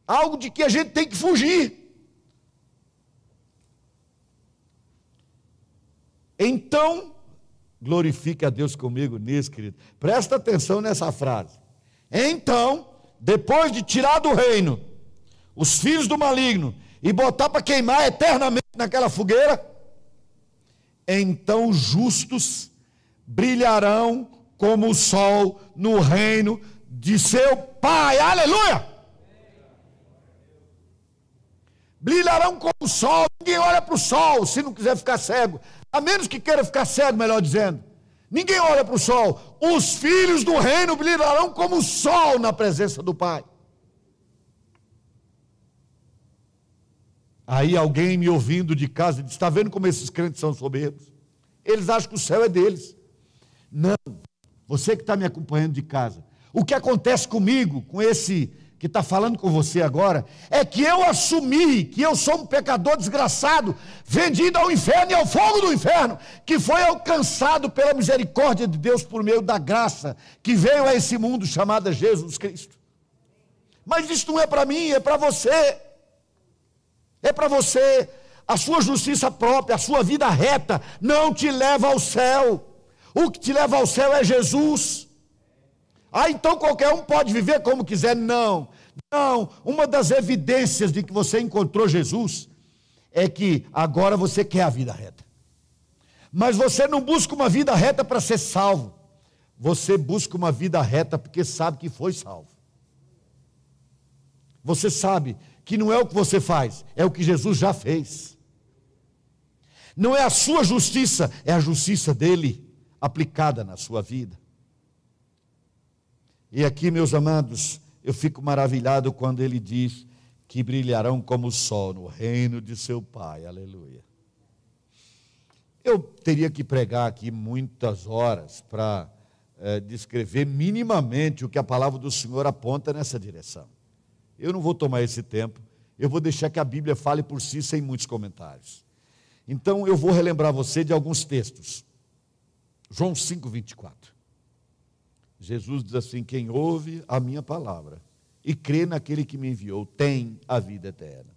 algo de que a gente tem que fugir. Então, glorifique a Deus comigo nisso, querido. Presta atenção nessa frase. Então, depois de tirar do reino os filhos do maligno e botar para queimar eternamente naquela fogueira, então justos brilharão como o sol no reino de seu Pai. Aleluia! Brilharão como o sol. Ninguém olha para o sol se não quiser ficar cego. A menos que queira ficar cego, melhor dizendo. Ninguém olha para o sol. Os filhos do reino brilharão como o sol na presença do Pai. Aí alguém me ouvindo de casa diz: Está vendo como esses crentes são soberbos? Eles acham que o céu é deles. Não. Você que está me acompanhando de casa. O que acontece comigo, com esse que está falando com você agora, é que eu assumi que eu sou um pecador desgraçado, vendido ao inferno e ao fogo do inferno, que foi alcançado pela misericórdia de Deus por meio da graça que veio a esse mundo chamado Jesus Cristo. Mas isso não é para mim, é para você é para você. A sua justiça própria, a sua vida reta, não te leva ao céu. O que te leva ao céu é Jesus. Ah, então qualquer um pode viver como quiser. Não, não. Uma das evidências de que você encontrou Jesus é que agora você quer a vida reta. Mas você não busca uma vida reta para ser salvo. Você busca uma vida reta porque sabe que foi salvo. Você sabe que não é o que você faz, é o que Jesus já fez. Não é a sua justiça, é a justiça dele aplicada na sua vida. E aqui, meus amados, eu fico maravilhado quando ele diz que brilharão como o sol no reino de seu Pai. Aleluia. Eu teria que pregar aqui muitas horas para é, descrever minimamente o que a palavra do Senhor aponta nessa direção. Eu não vou tomar esse tempo, eu vou deixar que a Bíblia fale por si sem muitos comentários. Então eu vou relembrar você de alguns textos. João 5, 24. Jesus diz assim: Quem ouve a minha palavra e crê naquele que me enviou, tem a vida eterna.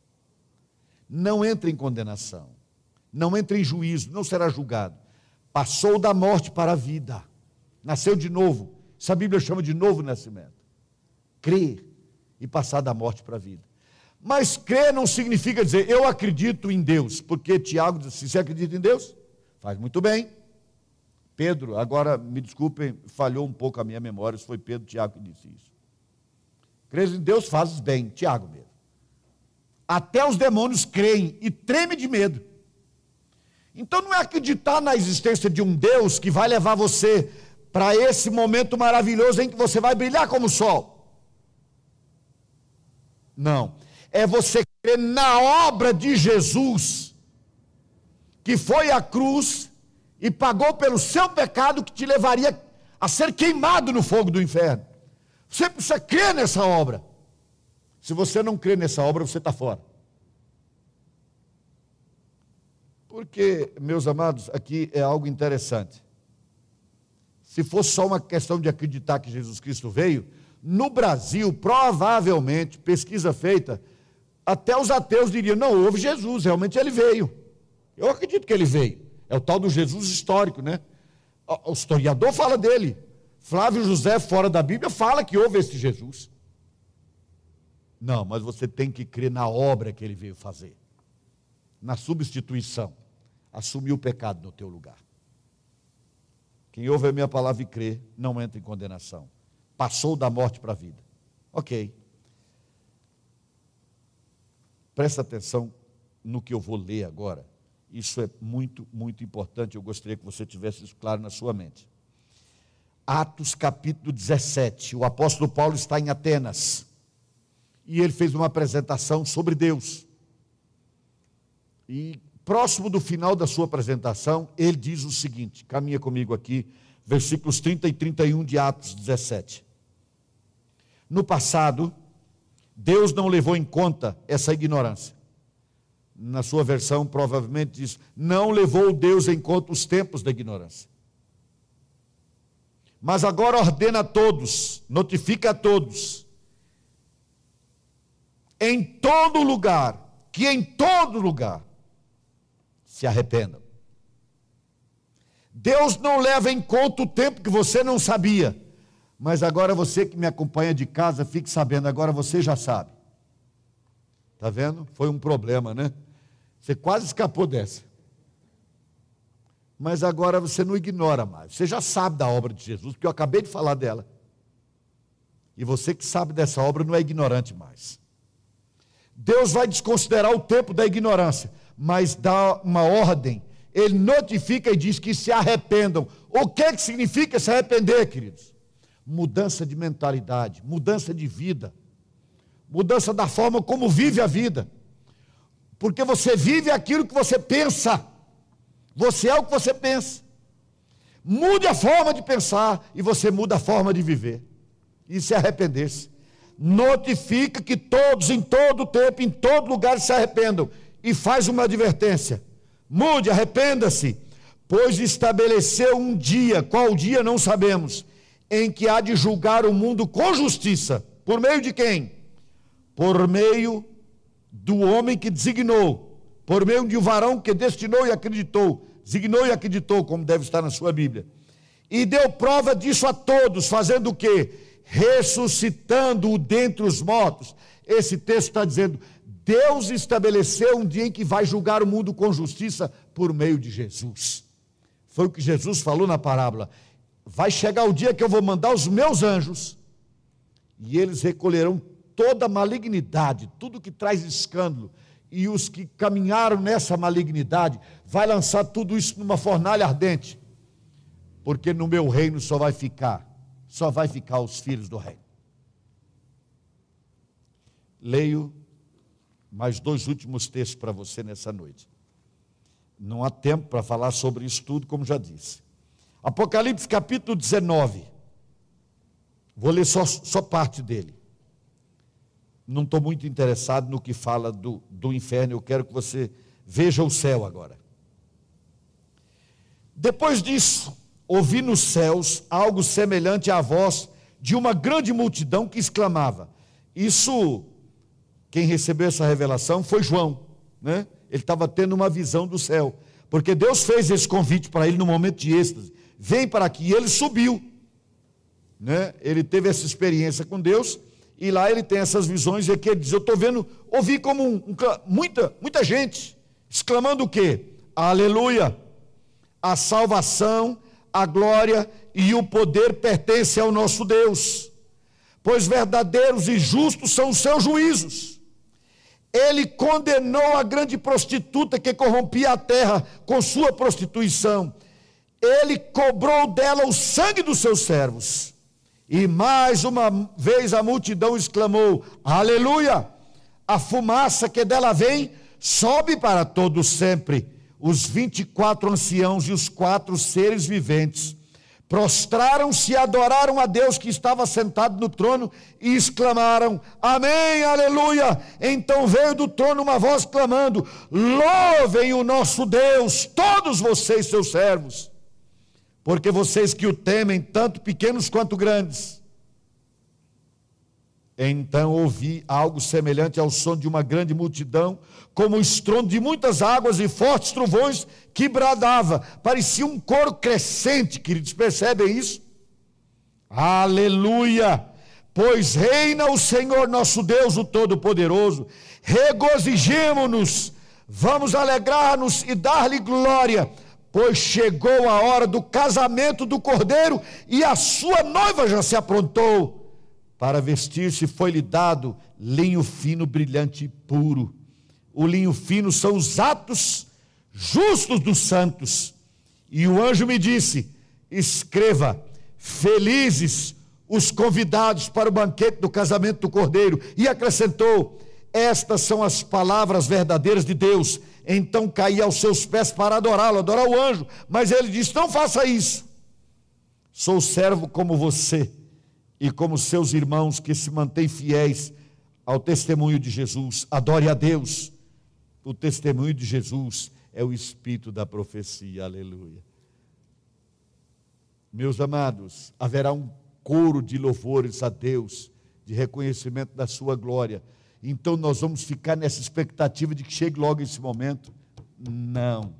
Não entra em condenação, não entra em juízo, não será julgado. Passou da morte para a vida, nasceu de novo. Essa Bíblia chama de novo nascimento. Crê e passar da morte para a vida. Mas crer não significa dizer eu acredito em Deus, porque Tiago disse: você acredita em Deus? Faz muito bem. Pedro, agora me desculpem, falhou um pouco a minha memória, se foi Pedro, Tiago que disse isso. Crês em Deus, fazes bem, Tiago mesmo. Até os demônios creem e tremem de medo. Então não é acreditar na existência de um Deus que vai levar você para esse momento maravilhoso em que você vai brilhar como o sol. Não. É você crer na obra de Jesus, que foi à cruz e pagou pelo seu pecado que te levaria a ser queimado no fogo do inferno. Você precisa crer nessa obra. Se você não crê nessa obra, você está fora. Porque, meus amados, aqui é algo interessante. Se fosse só uma questão de acreditar que Jesus Cristo veio, no Brasil, provavelmente, pesquisa feita, até os ateus diriam: não, houve Jesus, realmente ele veio. Eu acredito que ele veio. É o tal do Jesus histórico, né? O historiador fala dele. Flávio José, fora da Bíblia, fala que houve esse Jesus. Não, mas você tem que crer na obra que ele veio fazer, na substituição. Assumir o pecado no teu lugar. Quem ouve a minha palavra e crê, não entra em condenação. Passou da morte para a vida. Ok. Presta atenção no que eu vou ler agora. Isso é muito, muito importante. Eu gostaria que você tivesse isso claro na sua mente. Atos capítulo 17. O apóstolo Paulo está em Atenas e ele fez uma apresentação sobre Deus. E próximo do final da sua apresentação, ele diz o seguinte: caminha comigo aqui, versículos 30 e 31 de Atos 17. No passado, Deus não levou em conta essa ignorância. Na sua versão, provavelmente diz: não levou Deus em conta os tempos da ignorância. Mas agora ordena a todos, notifica a todos, em todo lugar, que em todo lugar se arrependam. Deus não leva em conta o tempo que você não sabia, mas agora você que me acompanha de casa, fique sabendo, agora você já sabe. Está vendo? Foi um problema, né? Você quase escapou dessa. Mas agora você não ignora mais. Você já sabe da obra de Jesus, porque eu acabei de falar dela. E você que sabe dessa obra não é ignorante mais. Deus vai desconsiderar o tempo da ignorância, mas dá uma ordem. Ele notifica e diz que se arrependam. O que, que significa se arrepender, queridos? Mudança de mentalidade, mudança de vida, mudança da forma como vive a vida. Porque você vive aquilo que você pensa. Você é o que você pensa. Mude a forma de pensar e você muda a forma de viver. E se arrepender-se notifica que todos, em todo tempo, em todo lugar, se arrependam e faz uma advertência: mude, arrependa-se, pois estabeleceu um dia, qual dia não sabemos, em que há de julgar o mundo com justiça. Por meio de quem? Por meio do homem que designou, por meio de um varão que destinou e acreditou, designou e acreditou, como deve estar na sua Bíblia. E deu prova disso a todos, fazendo o quê? ressuscitando-o dentre os mortos. Esse texto está dizendo: Deus estabeleceu um dia em que vai julgar o mundo com justiça por meio de Jesus. Foi o que Jesus falou na parábola. Vai chegar o dia que eu vou mandar os meus anjos e eles recolherão toda malignidade, tudo que traz escândalo, e os que caminharam nessa malignidade, vai lançar tudo isso numa fornalha ardente, porque no meu reino só vai ficar só vai ficar os filhos do rei. Leio mais dois últimos textos para você nessa noite. Não há tempo para falar sobre isso tudo, como já disse. Apocalipse capítulo 19. Vou ler só, só parte dele. Não estou muito interessado no que fala do, do inferno, eu quero que você veja o céu agora. Depois disso, ouvi nos céus algo semelhante à voz de uma grande multidão que exclamava. Isso, quem recebeu essa revelação foi João, né? Ele estava tendo uma visão do céu, porque Deus fez esse convite para ele no momento de êxtase. Vem para aqui, e ele subiu, né? Ele teve essa experiência com Deus e lá ele tem essas visões e aqui ele diz: Eu estou vendo, ouvi como um, um, muita, muita gente exclamando o quê? Aleluia! A salvação a glória e o poder pertencem ao nosso Deus, pois verdadeiros e justos são os seus juízos. Ele condenou a grande prostituta que corrompia a terra com sua prostituição. Ele cobrou dela o sangue dos seus servos. E mais uma vez a multidão exclamou: Aleluia! A fumaça que dela vem sobe para todos sempre os vinte e quatro anciãos e os quatro seres viventes prostraram-se e adoraram a Deus que estava sentado no trono e exclamaram: Amém, aleluia! Então veio do trono uma voz clamando: Louvem o nosso Deus, todos vocês, seus servos, porque vocês que o temem, tanto pequenos quanto grandes. Então ouvi algo semelhante ao som de uma grande multidão, como o estrondo de muitas águas e fortes trovões que bradava. Parecia um coro crescente, queridos, percebem isso? Aleluia! Pois reina o Senhor nosso Deus, o Todo-Poderoso. Regozijemo-nos, vamos alegrar-nos e dar-lhe glória, pois chegou a hora do casamento do cordeiro e a sua noiva já se aprontou para vestir-se foi-lhe dado linho fino, brilhante e puro. O linho fino são os atos justos dos santos. E o anjo me disse: Escreva, felizes os convidados para o banquete do casamento do cordeiro. E acrescentou: Estas são as palavras verdadeiras de Deus. Então caí aos seus pés para adorá-lo, adorar o anjo. Mas ele disse: Não faça isso. Sou servo como você e como seus irmãos que se mantêm fiéis ao testemunho de Jesus. Adore a Deus. O testemunho de Jesus é o espírito da profecia. Aleluia. Meus amados, haverá um coro de louvores a Deus, de reconhecimento da sua glória. Então nós vamos ficar nessa expectativa de que chegue logo esse momento? Não.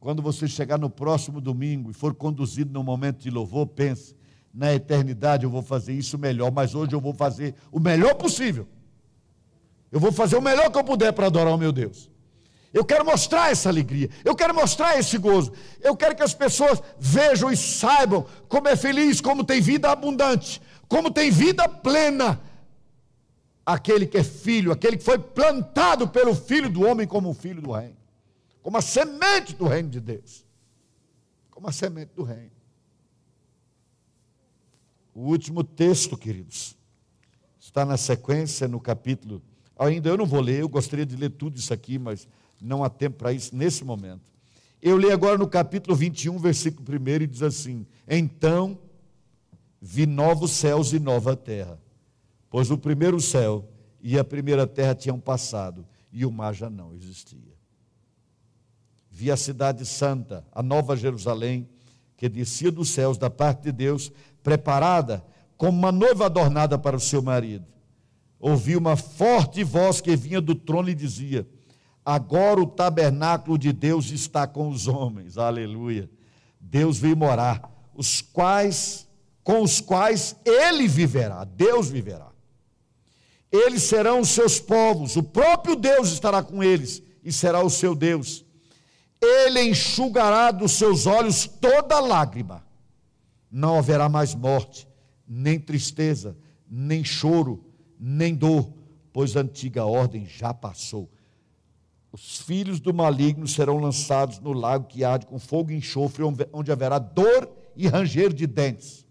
Quando você chegar no próximo domingo e for conduzido no momento de louvor, pense: na eternidade eu vou fazer isso melhor, mas hoje eu vou fazer o melhor possível. Eu vou fazer o melhor que eu puder para adorar o meu Deus. Eu quero mostrar essa alegria, eu quero mostrar esse gozo, eu quero que as pessoas vejam e saibam como é feliz, como tem vida abundante, como tem vida plena. Aquele que é filho, aquele que foi plantado pelo Filho do homem como filho do reino, como a semente do reino de Deus, como a semente do reino. O último texto, queridos, está na sequência, no capítulo. Ainda eu não vou ler, eu gostaria de ler tudo isso aqui, mas não há tempo para isso nesse momento. Eu leio agora no capítulo 21, versículo 1, e diz assim: Então vi novos céus e nova terra, pois o primeiro céu e a primeira terra tinham passado, e o mar já não existia. Vi a cidade santa, a nova Jerusalém, que descia dos céus da parte de Deus, preparada como uma noiva adornada para o seu marido. Ouvi uma forte voz que vinha do trono e dizia: Agora o tabernáculo de Deus está com os homens. Aleluia. Deus veio morar, os quais com os quais ele viverá, Deus viverá. Eles serão os seus povos, o próprio Deus estará com eles e será o seu Deus. Ele enxugará dos seus olhos toda lágrima não haverá mais morte, nem tristeza, nem choro, nem dor, pois a antiga ordem já passou. Os filhos do maligno serão lançados no lago que arde com fogo e enxofre, onde haverá dor e ranger de dentes.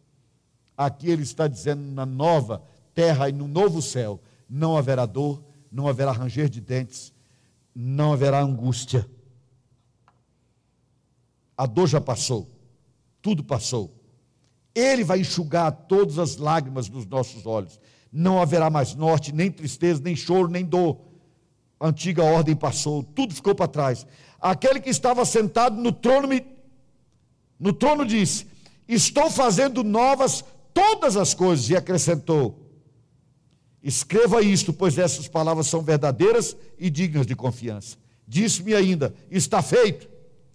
Aqui ele está dizendo na nova terra e no novo céu não haverá dor, não haverá ranger de dentes, não haverá angústia. A dor já passou, tudo passou. Ele vai enxugar todas as lágrimas dos nossos olhos. Não haverá mais norte, nem tristeza, nem choro, nem dor. A antiga ordem passou, tudo ficou para trás. Aquele que estava sentado no trono me, no trono disse: Estou fazendo novas todas as coisas e acrescentou: Escreva isto, pois essas palavras são verdadeiras e dignas de confiança. Disse-me ainda: Está feito,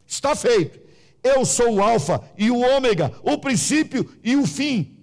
está feito. Eu sou o Alfa e o Ômega, o princípio e o fim.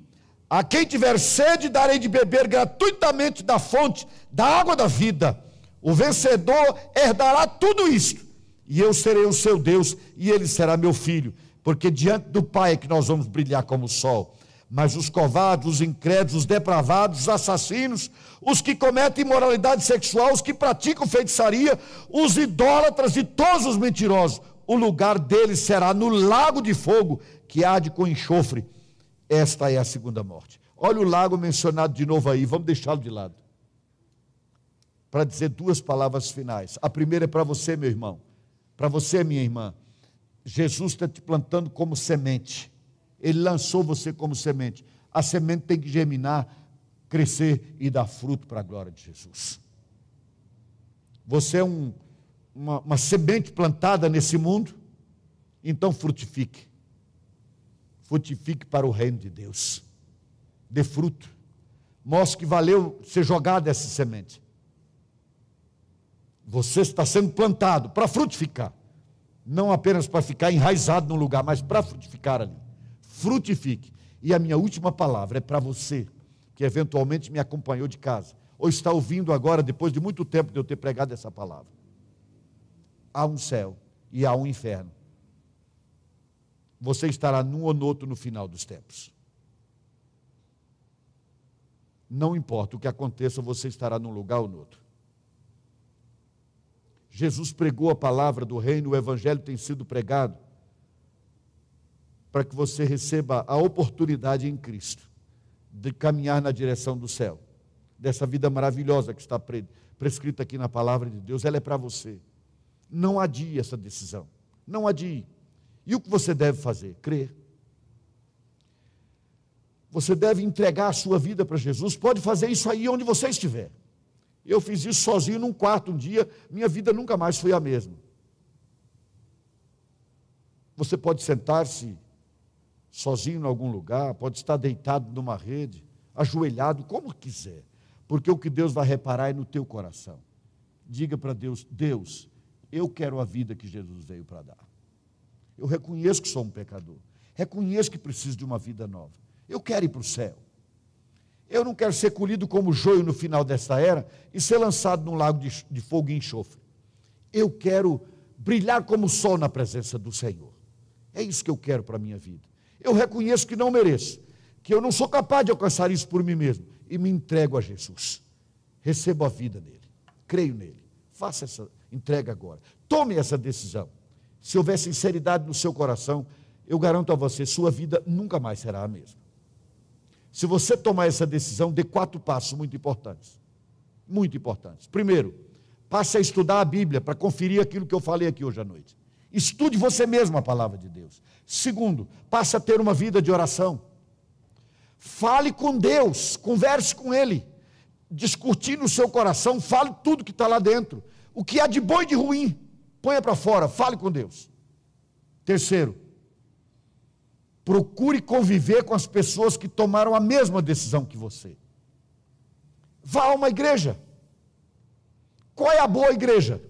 A quem tiver sede, darei de beber gratuitamente da fonte da água da vida. O vencedor herdará tudo isto, e eu serei o seu Deus, e ele será meu filho, porque diante do Pai é que nós vamos brilhar como o sol. Mas os covardes, os incrédulos, os depravados, os assassinos, os que cometem imoralidade sexual, os que praticam feitiçaria, os idólatras e todos os mentirosos, o lugar deles será no lago de fogo que arde com enxofre. Esta é a segunda morte. Olha o lago mencionado de novo aí, vamos deixá-lo de lado. Para dizer duas palavras finais. A primeira é para você, meu irmão, para você, minha irmã. Jesus está te plantando como semente. Ele lançou você como semente. A semente tem que germinar, crescer e dar fruto para a glória de Jesus. Você é um, uma, uma semente plantada nesse mundo, então frutifique. Frutifique para o reino de Deus. Dê fruto. mostra que valeu ser jogada essa semente. Você está sendo plantado para frutificar. Não apenas para ficar enraizado num lugar, mas para frutificar ali. Frutifique. E a minha última palavra é para você, que eventualmente me acompanhou de casa, ou está ouvindo agora, depois de muito tempo de eu ter pregado essa palavra. Há um céu e há um inferno. Você estará num ou no outro no final dos tempos. Não importa o que aconteça, você estará num lugar ou no outro. Jesus pregou a palavra do reino, o evangelho tem sido pregado para que você receba a oportunidade em Cristo de caminhar na direção do céu, dessa vida maravilhosa que está prescrita aqui na palavra de Deus, ela é para você. Não adie essa decisão, não adie. E o que você deve fazer? Crer. Você deve entregar a sua vida para Jesus. Pode fazer isso aí onde você estiver. Eu fiz isso sozinho num quarto um dia, minha vida nunca mais foi a mesma. Você pode sentar-se sozinho em algum lugar, pode estar deitado numa rede, ajoelhado, como quiser, porque o que Deus vai reparar é no teu coração. Diga para Deus: Deus, eu quero a vida que Jesus veio para dar. Eu reconheço que sou um pecador, reconheço que preciso de uma vida nova. Eu quero ir para o céu. Eu não quero ser colhido como joio no final desta era e ser lançado num lago de, de fogo e enxofre. Eu quero brilhar como sol na presença do Senhor. É isso que eu quero para a minha vida. Eu reconheço que não mereço, que eu não sou capaz de alcançar isso por mim mesmo e me entrego a Jesus. Recebo a vida nele, creio nele. Faça essa entrega agora. Tome essa decisão. Se houver sinceridade no seu coração, eu garanto a você, sua vida nunca mais será a mesma. Se você tomar essa decisão, dê quatro passos muito importantes. Muito importantes. Primeiro, passe a estudar a Bíblia para conferir aquilo que eu falei aqui hoje à noite. Estude você mesmo a palavra de Deus. Segundo, passe a ter uma vida de oração. Fale com Deus, converse com Ele. Discutir no seu coração, fale tudo que está lá dentro. O que há de bom e de ruim, ponha para fora, fale com Deus. Terceiro, Procure conviver com as pessoas que tomaram a mesma decisão que você. Vá a uma igreja. Qual é a boa igreja?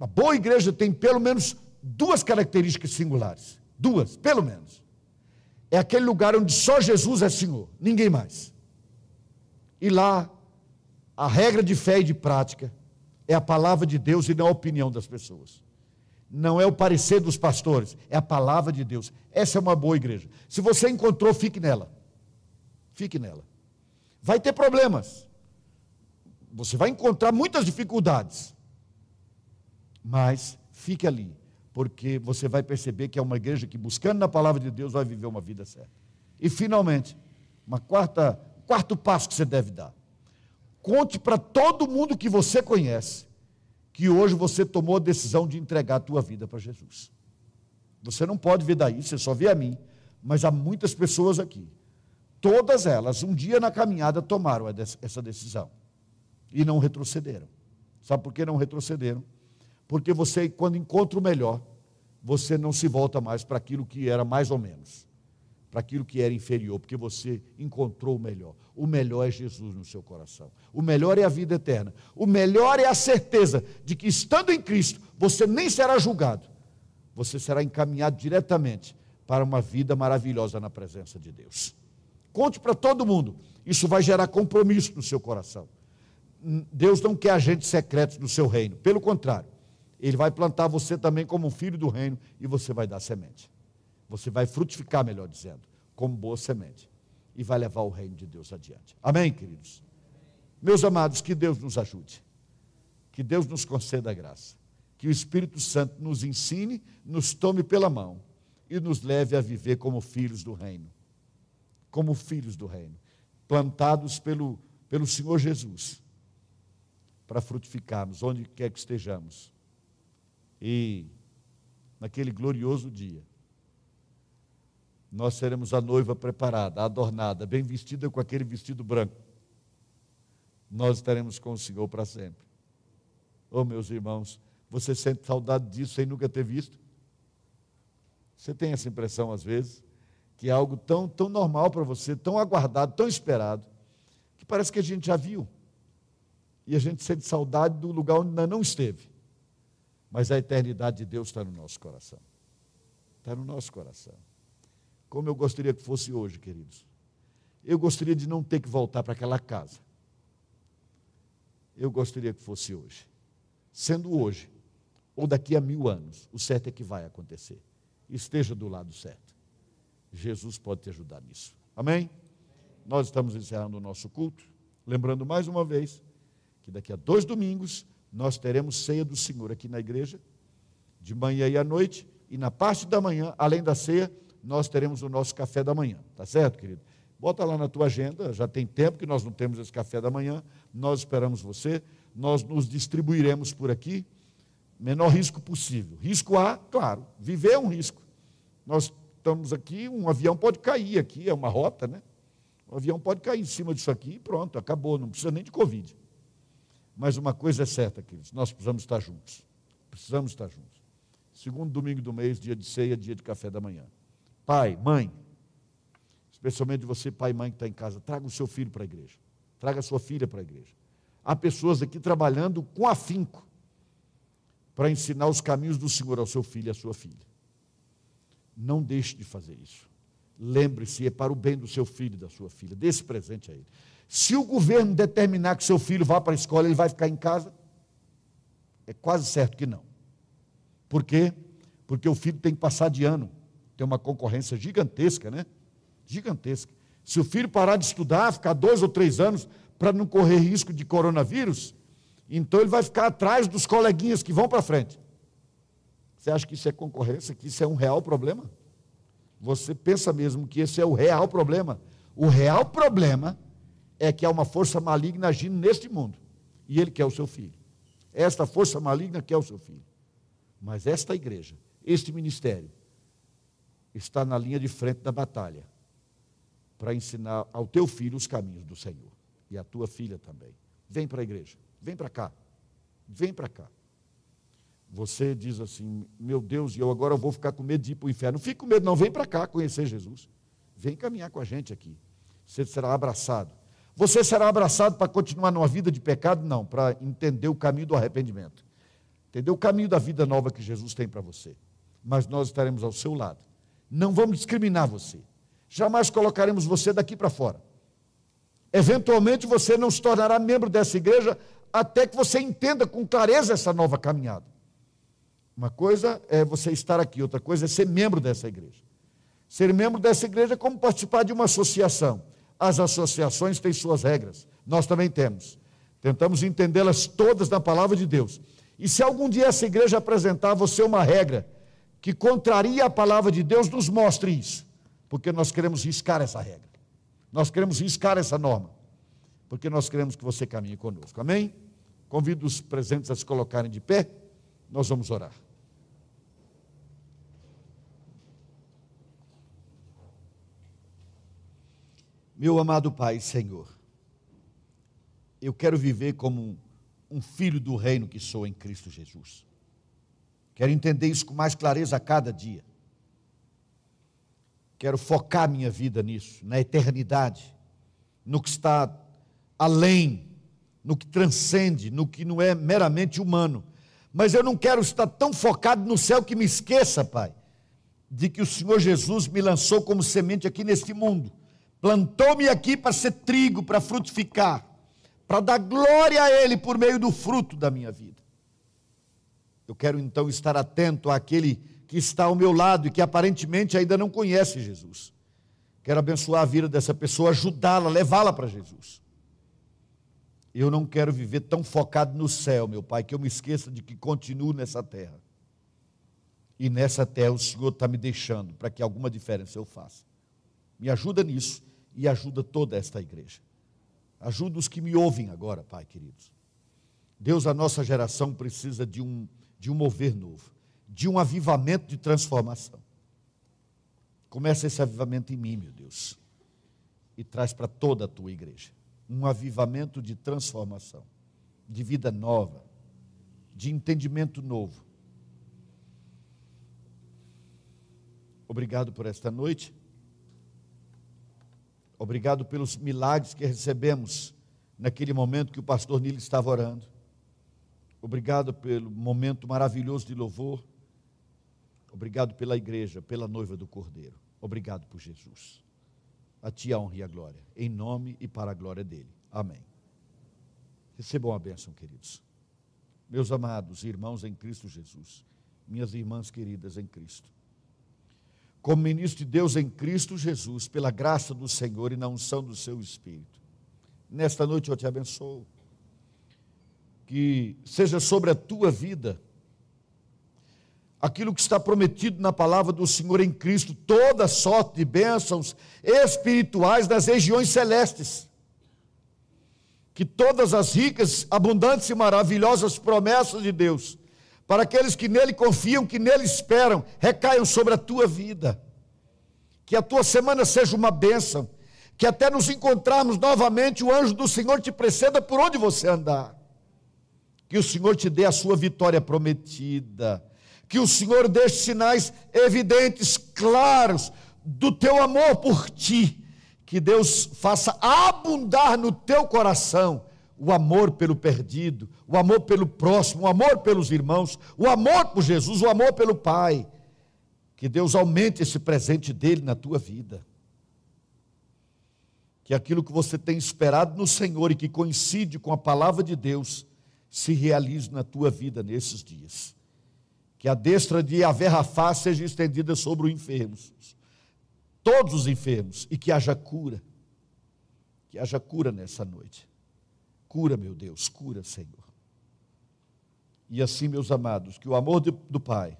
A boa igreja tem pelo menos duas características singulares. Duas, pelo menos. É aquele lugar onde só Jesus é Senhor, ninguém mais. E lá, a regra de fé e de prática é a palavra de Deus e não a opinião das pessoas não é o parecer dos pastores, é a palavra de Deus. Essa é uma boa igreja. Se você encontrou, fique nela. Fique nela. Vai ter problemas. Você vai encontrar muitas dificuldades. Mas fique ali, porque você vai perceber que é uma igreja que, buscando na palavra de Deus, vai viver uma vida certa. E finalmente, uma quarta, quarto passo que você deve dar. Conte para todo mundo que você conhece que hoje você tomou a decisão de entregar a tua vida para Jesus. Você não pode ver daí, você só vê a mim, mas há muitas pessoas aqui. Todas elas, um dia na caminhada, tomaram essa decisão e não retrocederam. Sabe por que não retrocederam? Porque você, quando encontra o melhor, você não se volta mais para aquilo que era mais ou menos para aquilo que era inferior, porque você encontrou o melhor. O melhor é Jesus no seu coração. O melhor é a vida eterna. O melhor é a certeza de que, estando em Cristo, você nem será julgado. Você será encaminhado diretamente para uma vida maravilhosa na presença de Deus. Conte para todo mundo. Isso vai gerar compromisso no seu coração. Deus não quer agentes secretos no seu reino. Pelo contrário, Ele vai plantar você também como um filho do reino e você vai dar semente. Você vai frutificar, melhor dizendo, como boa semente. E vai levar o reino de Deus adiante. Amém, queridos? Meus amados, que Deus nos ajude. Que Deus nos conceda a graça. Que o Espírito Santo nos ensine, nos tome pela mão e nos leve a viver como filhos do reino. Como filhos do reino. Plantados pelo, pelo Senhor Jesus. Para frutificarmos onde quer que estejamos. E naquele glorioso dia nós seremos a noiva preparada, adornada, bem vestida com aquele vestido branco. Nós estaremos com o Senhor para sempre. Oh, meus irmãos, você sente saudade disso sem nunca ter visto? Você tem essa impressão às vezes? que é algo tão, tão normal para você, tão aguardado, tão esperado, que parece que a gente já viu. E a gente sente saudade do lugar onde ainda não esteve. Mas a eternidade de Deus está no nosso coração. Está no nosso coração. Como eu gostaria que fosse hoje, queridos. Eu gostaria de não ter que voltar para aquela casa. Eu gostaria que fosse hoje. Sendo hoje, ou daqui a mil anos, o certo é que vai acontecer. Esteja do lado certo. Jesus pode te ajudar nisso. Amém? Nós estamos encerrando o nosso culto. Lembrando mais uma vez que daqui a dois domingos nós teremos ceia do Senhor aqui na igreja, de manhã e à noite, e na parte da manhã, além da ceia, nós teremos o nosso café da manhã. Tá certo, querido? Bota lá na tua agenda, já tem tempo que nós não temos esse café da manhã, nós esperamos você, nós nos distribuiremos por aqui, menor risco possível. Risco há, claro, viver é um risco. Nós estamos aqui, um avião pode cair aqui, é uma rota, né? O avião pode cair em cima disso aqui e pronto, acabou, não precisa nem de Covid. Mas uma coisa é certa, queridos, nós precisamos estar juntos. Precisamos estar juntos. Segundo domingo do mês, dia de ceia, dia de café da manhã. Pai, mãe, especialmente você, pai e mãe que está em casa, traga o seu filho para a igreja. Traga a sua filha para a igreja. Há pessoas aqui trabalhando com afinco para ensinar os caminhos do Senhor ao seu filho e à sua filha. Não deixe de fazer isso. Lembre-se, é para o bem do seu filho e da sua filha. Dê esse presente a ele. Se o governo determinar que seu filho vá para a escola, ele vai ficar em casa? É quase certo que não. Por quê? Porque o filho tem que passar de ano. Tem uma concorrência gigantesca, né? Gigantesca. Se o filho parar de estudar, ficar dois ou três anos para não correr risco de coronavírus, então ele vai ficar atrás dos coleguinhas que vão para frente. Você acha que isso é concorrência, que isso é um real problema? Você pensa mesmo que esse é o real problema? O real problema é que há uma força maligna agindo neste mundo. E ele quer o seu filho. Esta força maligna quer o seu filho. Mas esta igreja, este ministério, está na linha de frente da batalha para ensinar ao teu filho os caminhos do Senhor. E à tua filha também. Vem para a igreja. Vem para cá. Vem para cá. Você diz assim: Meu Deus, e eu agora vou ficar com medo de ir para o inferno. Não fique com medo, não. Vem para cá conhecer Jesus. Vem caminhar com a gente aqui. Você será abraçado. Você será abraçado para continuar numa vida de pecado? Não, para entender o caminho do arrependimento. Entender o caminho da vida nova que Jesus tem para você. Mas nós estaremos ao seu lado. Não vamos discriminar você. Jamais colocaremos você daqui para fora. Eventualmente você não se tornará membro dessa igreja até que você entenda com clareza essa nova caminhada. Uma coisa é você estar aqui, outra coisa é ser membro dessa igreja. Ser membro dessa igreja é como participar de uma associação. As associações têm suas regras, nós também temos. Tentamos entendê-las todas na palavra de Deus. E se algum dia essa igreja apresentar a você uma regra que contraria a palavra de Deus, nos mostre isso, porque nós queremos riscar essa regra. Nós queremos riscar essa norma, porque nós queremos que você caminhe conosco. Amém? Convido os presentes a se colocarem de pé. Nós vamos orar. Meu amado Pai, Senhor, eu quero viver como um filho do reino que sou em Cristo Jesus. Quero entender isso com mais clareza a cada dia. Quero focar minha vida nisso, na eternidade, no que está além, no que transcende, no que não é meramente humano. Mas eu não quero estar tão focado no céu que me esqueça, Pai, de que o Senhor Jesus me lançou como semente aqui neste mundo Plantou-me aqui para ser trigo, para frutificar, para dar glória a Ele por meio do fruto da minha vida. Eu quero então estar atento àquele que está ao meu lado e que aparentemente ainda não conhece Jesus. Quero abençoar a vida dessa pessoa, ajudá-la, levá-la para Jesus. Eu não quero viver tão focado no céu, meu Pai, que eu me esqueça de que continuo nessa terra. E nessa terra o Senhor está me deixando para que alguma diferença eu faça. Me ajuda nisso e ajuda toda esta igreja. Ajuda os que me ouvem agora, Pai queridos. Deus, a nossa geração precisa de um, de um mover novo, de um avivamento de transformação. Começa esse avivamento em mim, meu Deus, e traz para toda a tua igreja um avivamento de transformação, de vida nova, de entendimento novo. Obrigado por esta noite. Obrigado pelos milagres que recebemos naquele momento que o pastor Nilo estava orando. Obrigado pelo momento maravilhoso de louvor. Obrigado pela igreja, pela noiva do Cordeiro. Obrigado por Jesus. A ti a honra e a glória, em nome e para a glória dele. Amém. Recebam a bênção, queridos. Meus amados irmãos em Cristo Jesus, minhas irmãs queridas em Cristo. Como ministro de Deus em Cristo Jesus, pela graça do Senhor e na unção do seu Espírito, nesta noite eu te abençoo. Que seja sobre a tua vida aquilo que está prometido na palavra do Senhor em Cristo, toda sorte de bênçãos espirituais das regiões celestes. Que todas as ricas, abundantes e maravilhosas promessas de Deus, para aqueles que nele confiam, que nele esperam, recaiam sobre a tua vida. Que a tua semana seja uma bênção, que até nos encontrarmos novamente, o anjo do Senhor te preceda por onde você andar. Que o Senhor te dê a sua vitória prometida que o Senhor deixe sinais evidentes, claros, do teu amor por ti, que Deus faça abundar no teu coração o amor pelo perdido, o amor pelo próximo, o amor pelos irmãos, o amor por Jesus, o amor pelo Pai. Que Deus aumente esse presente dele na tua vida. Que aquilo que você tem esperado no Senhor e que coincide com a palavra de Deus se realize na tua vida nesses dias que a destra de Averrafá seja estendida sobre os enfermos, todos os enfermos, e que haja cura, que haja cura nessa noite. Cura, meu Deus, cura, Senhor. E assim, meus amados, que o amor do Pai,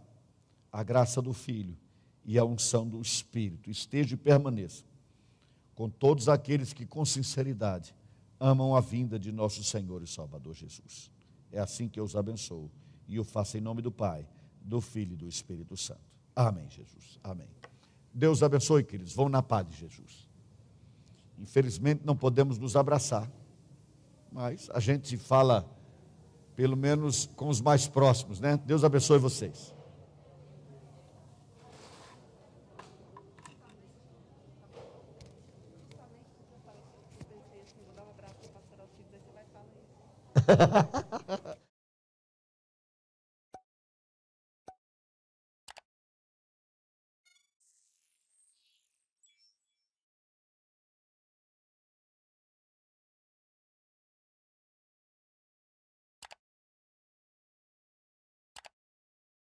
a graça do Filho e a unção do Espírito esteja e permaneça com todos aqueles que, com sinceridade, amam a vinda de nosso Senhor e Salvador Jesus. É assim que eu os abençoo e o faço em nome do Pai do Filho e do Espírito Santo. Amém, Jesus. Amém. Deus abençoe, queridos. Vão na paz de Jesus. Infelizmente não podemos nos abraçar, mas a gente fala, pelo menos com os mais próximos, né? Deus abençoe vocês.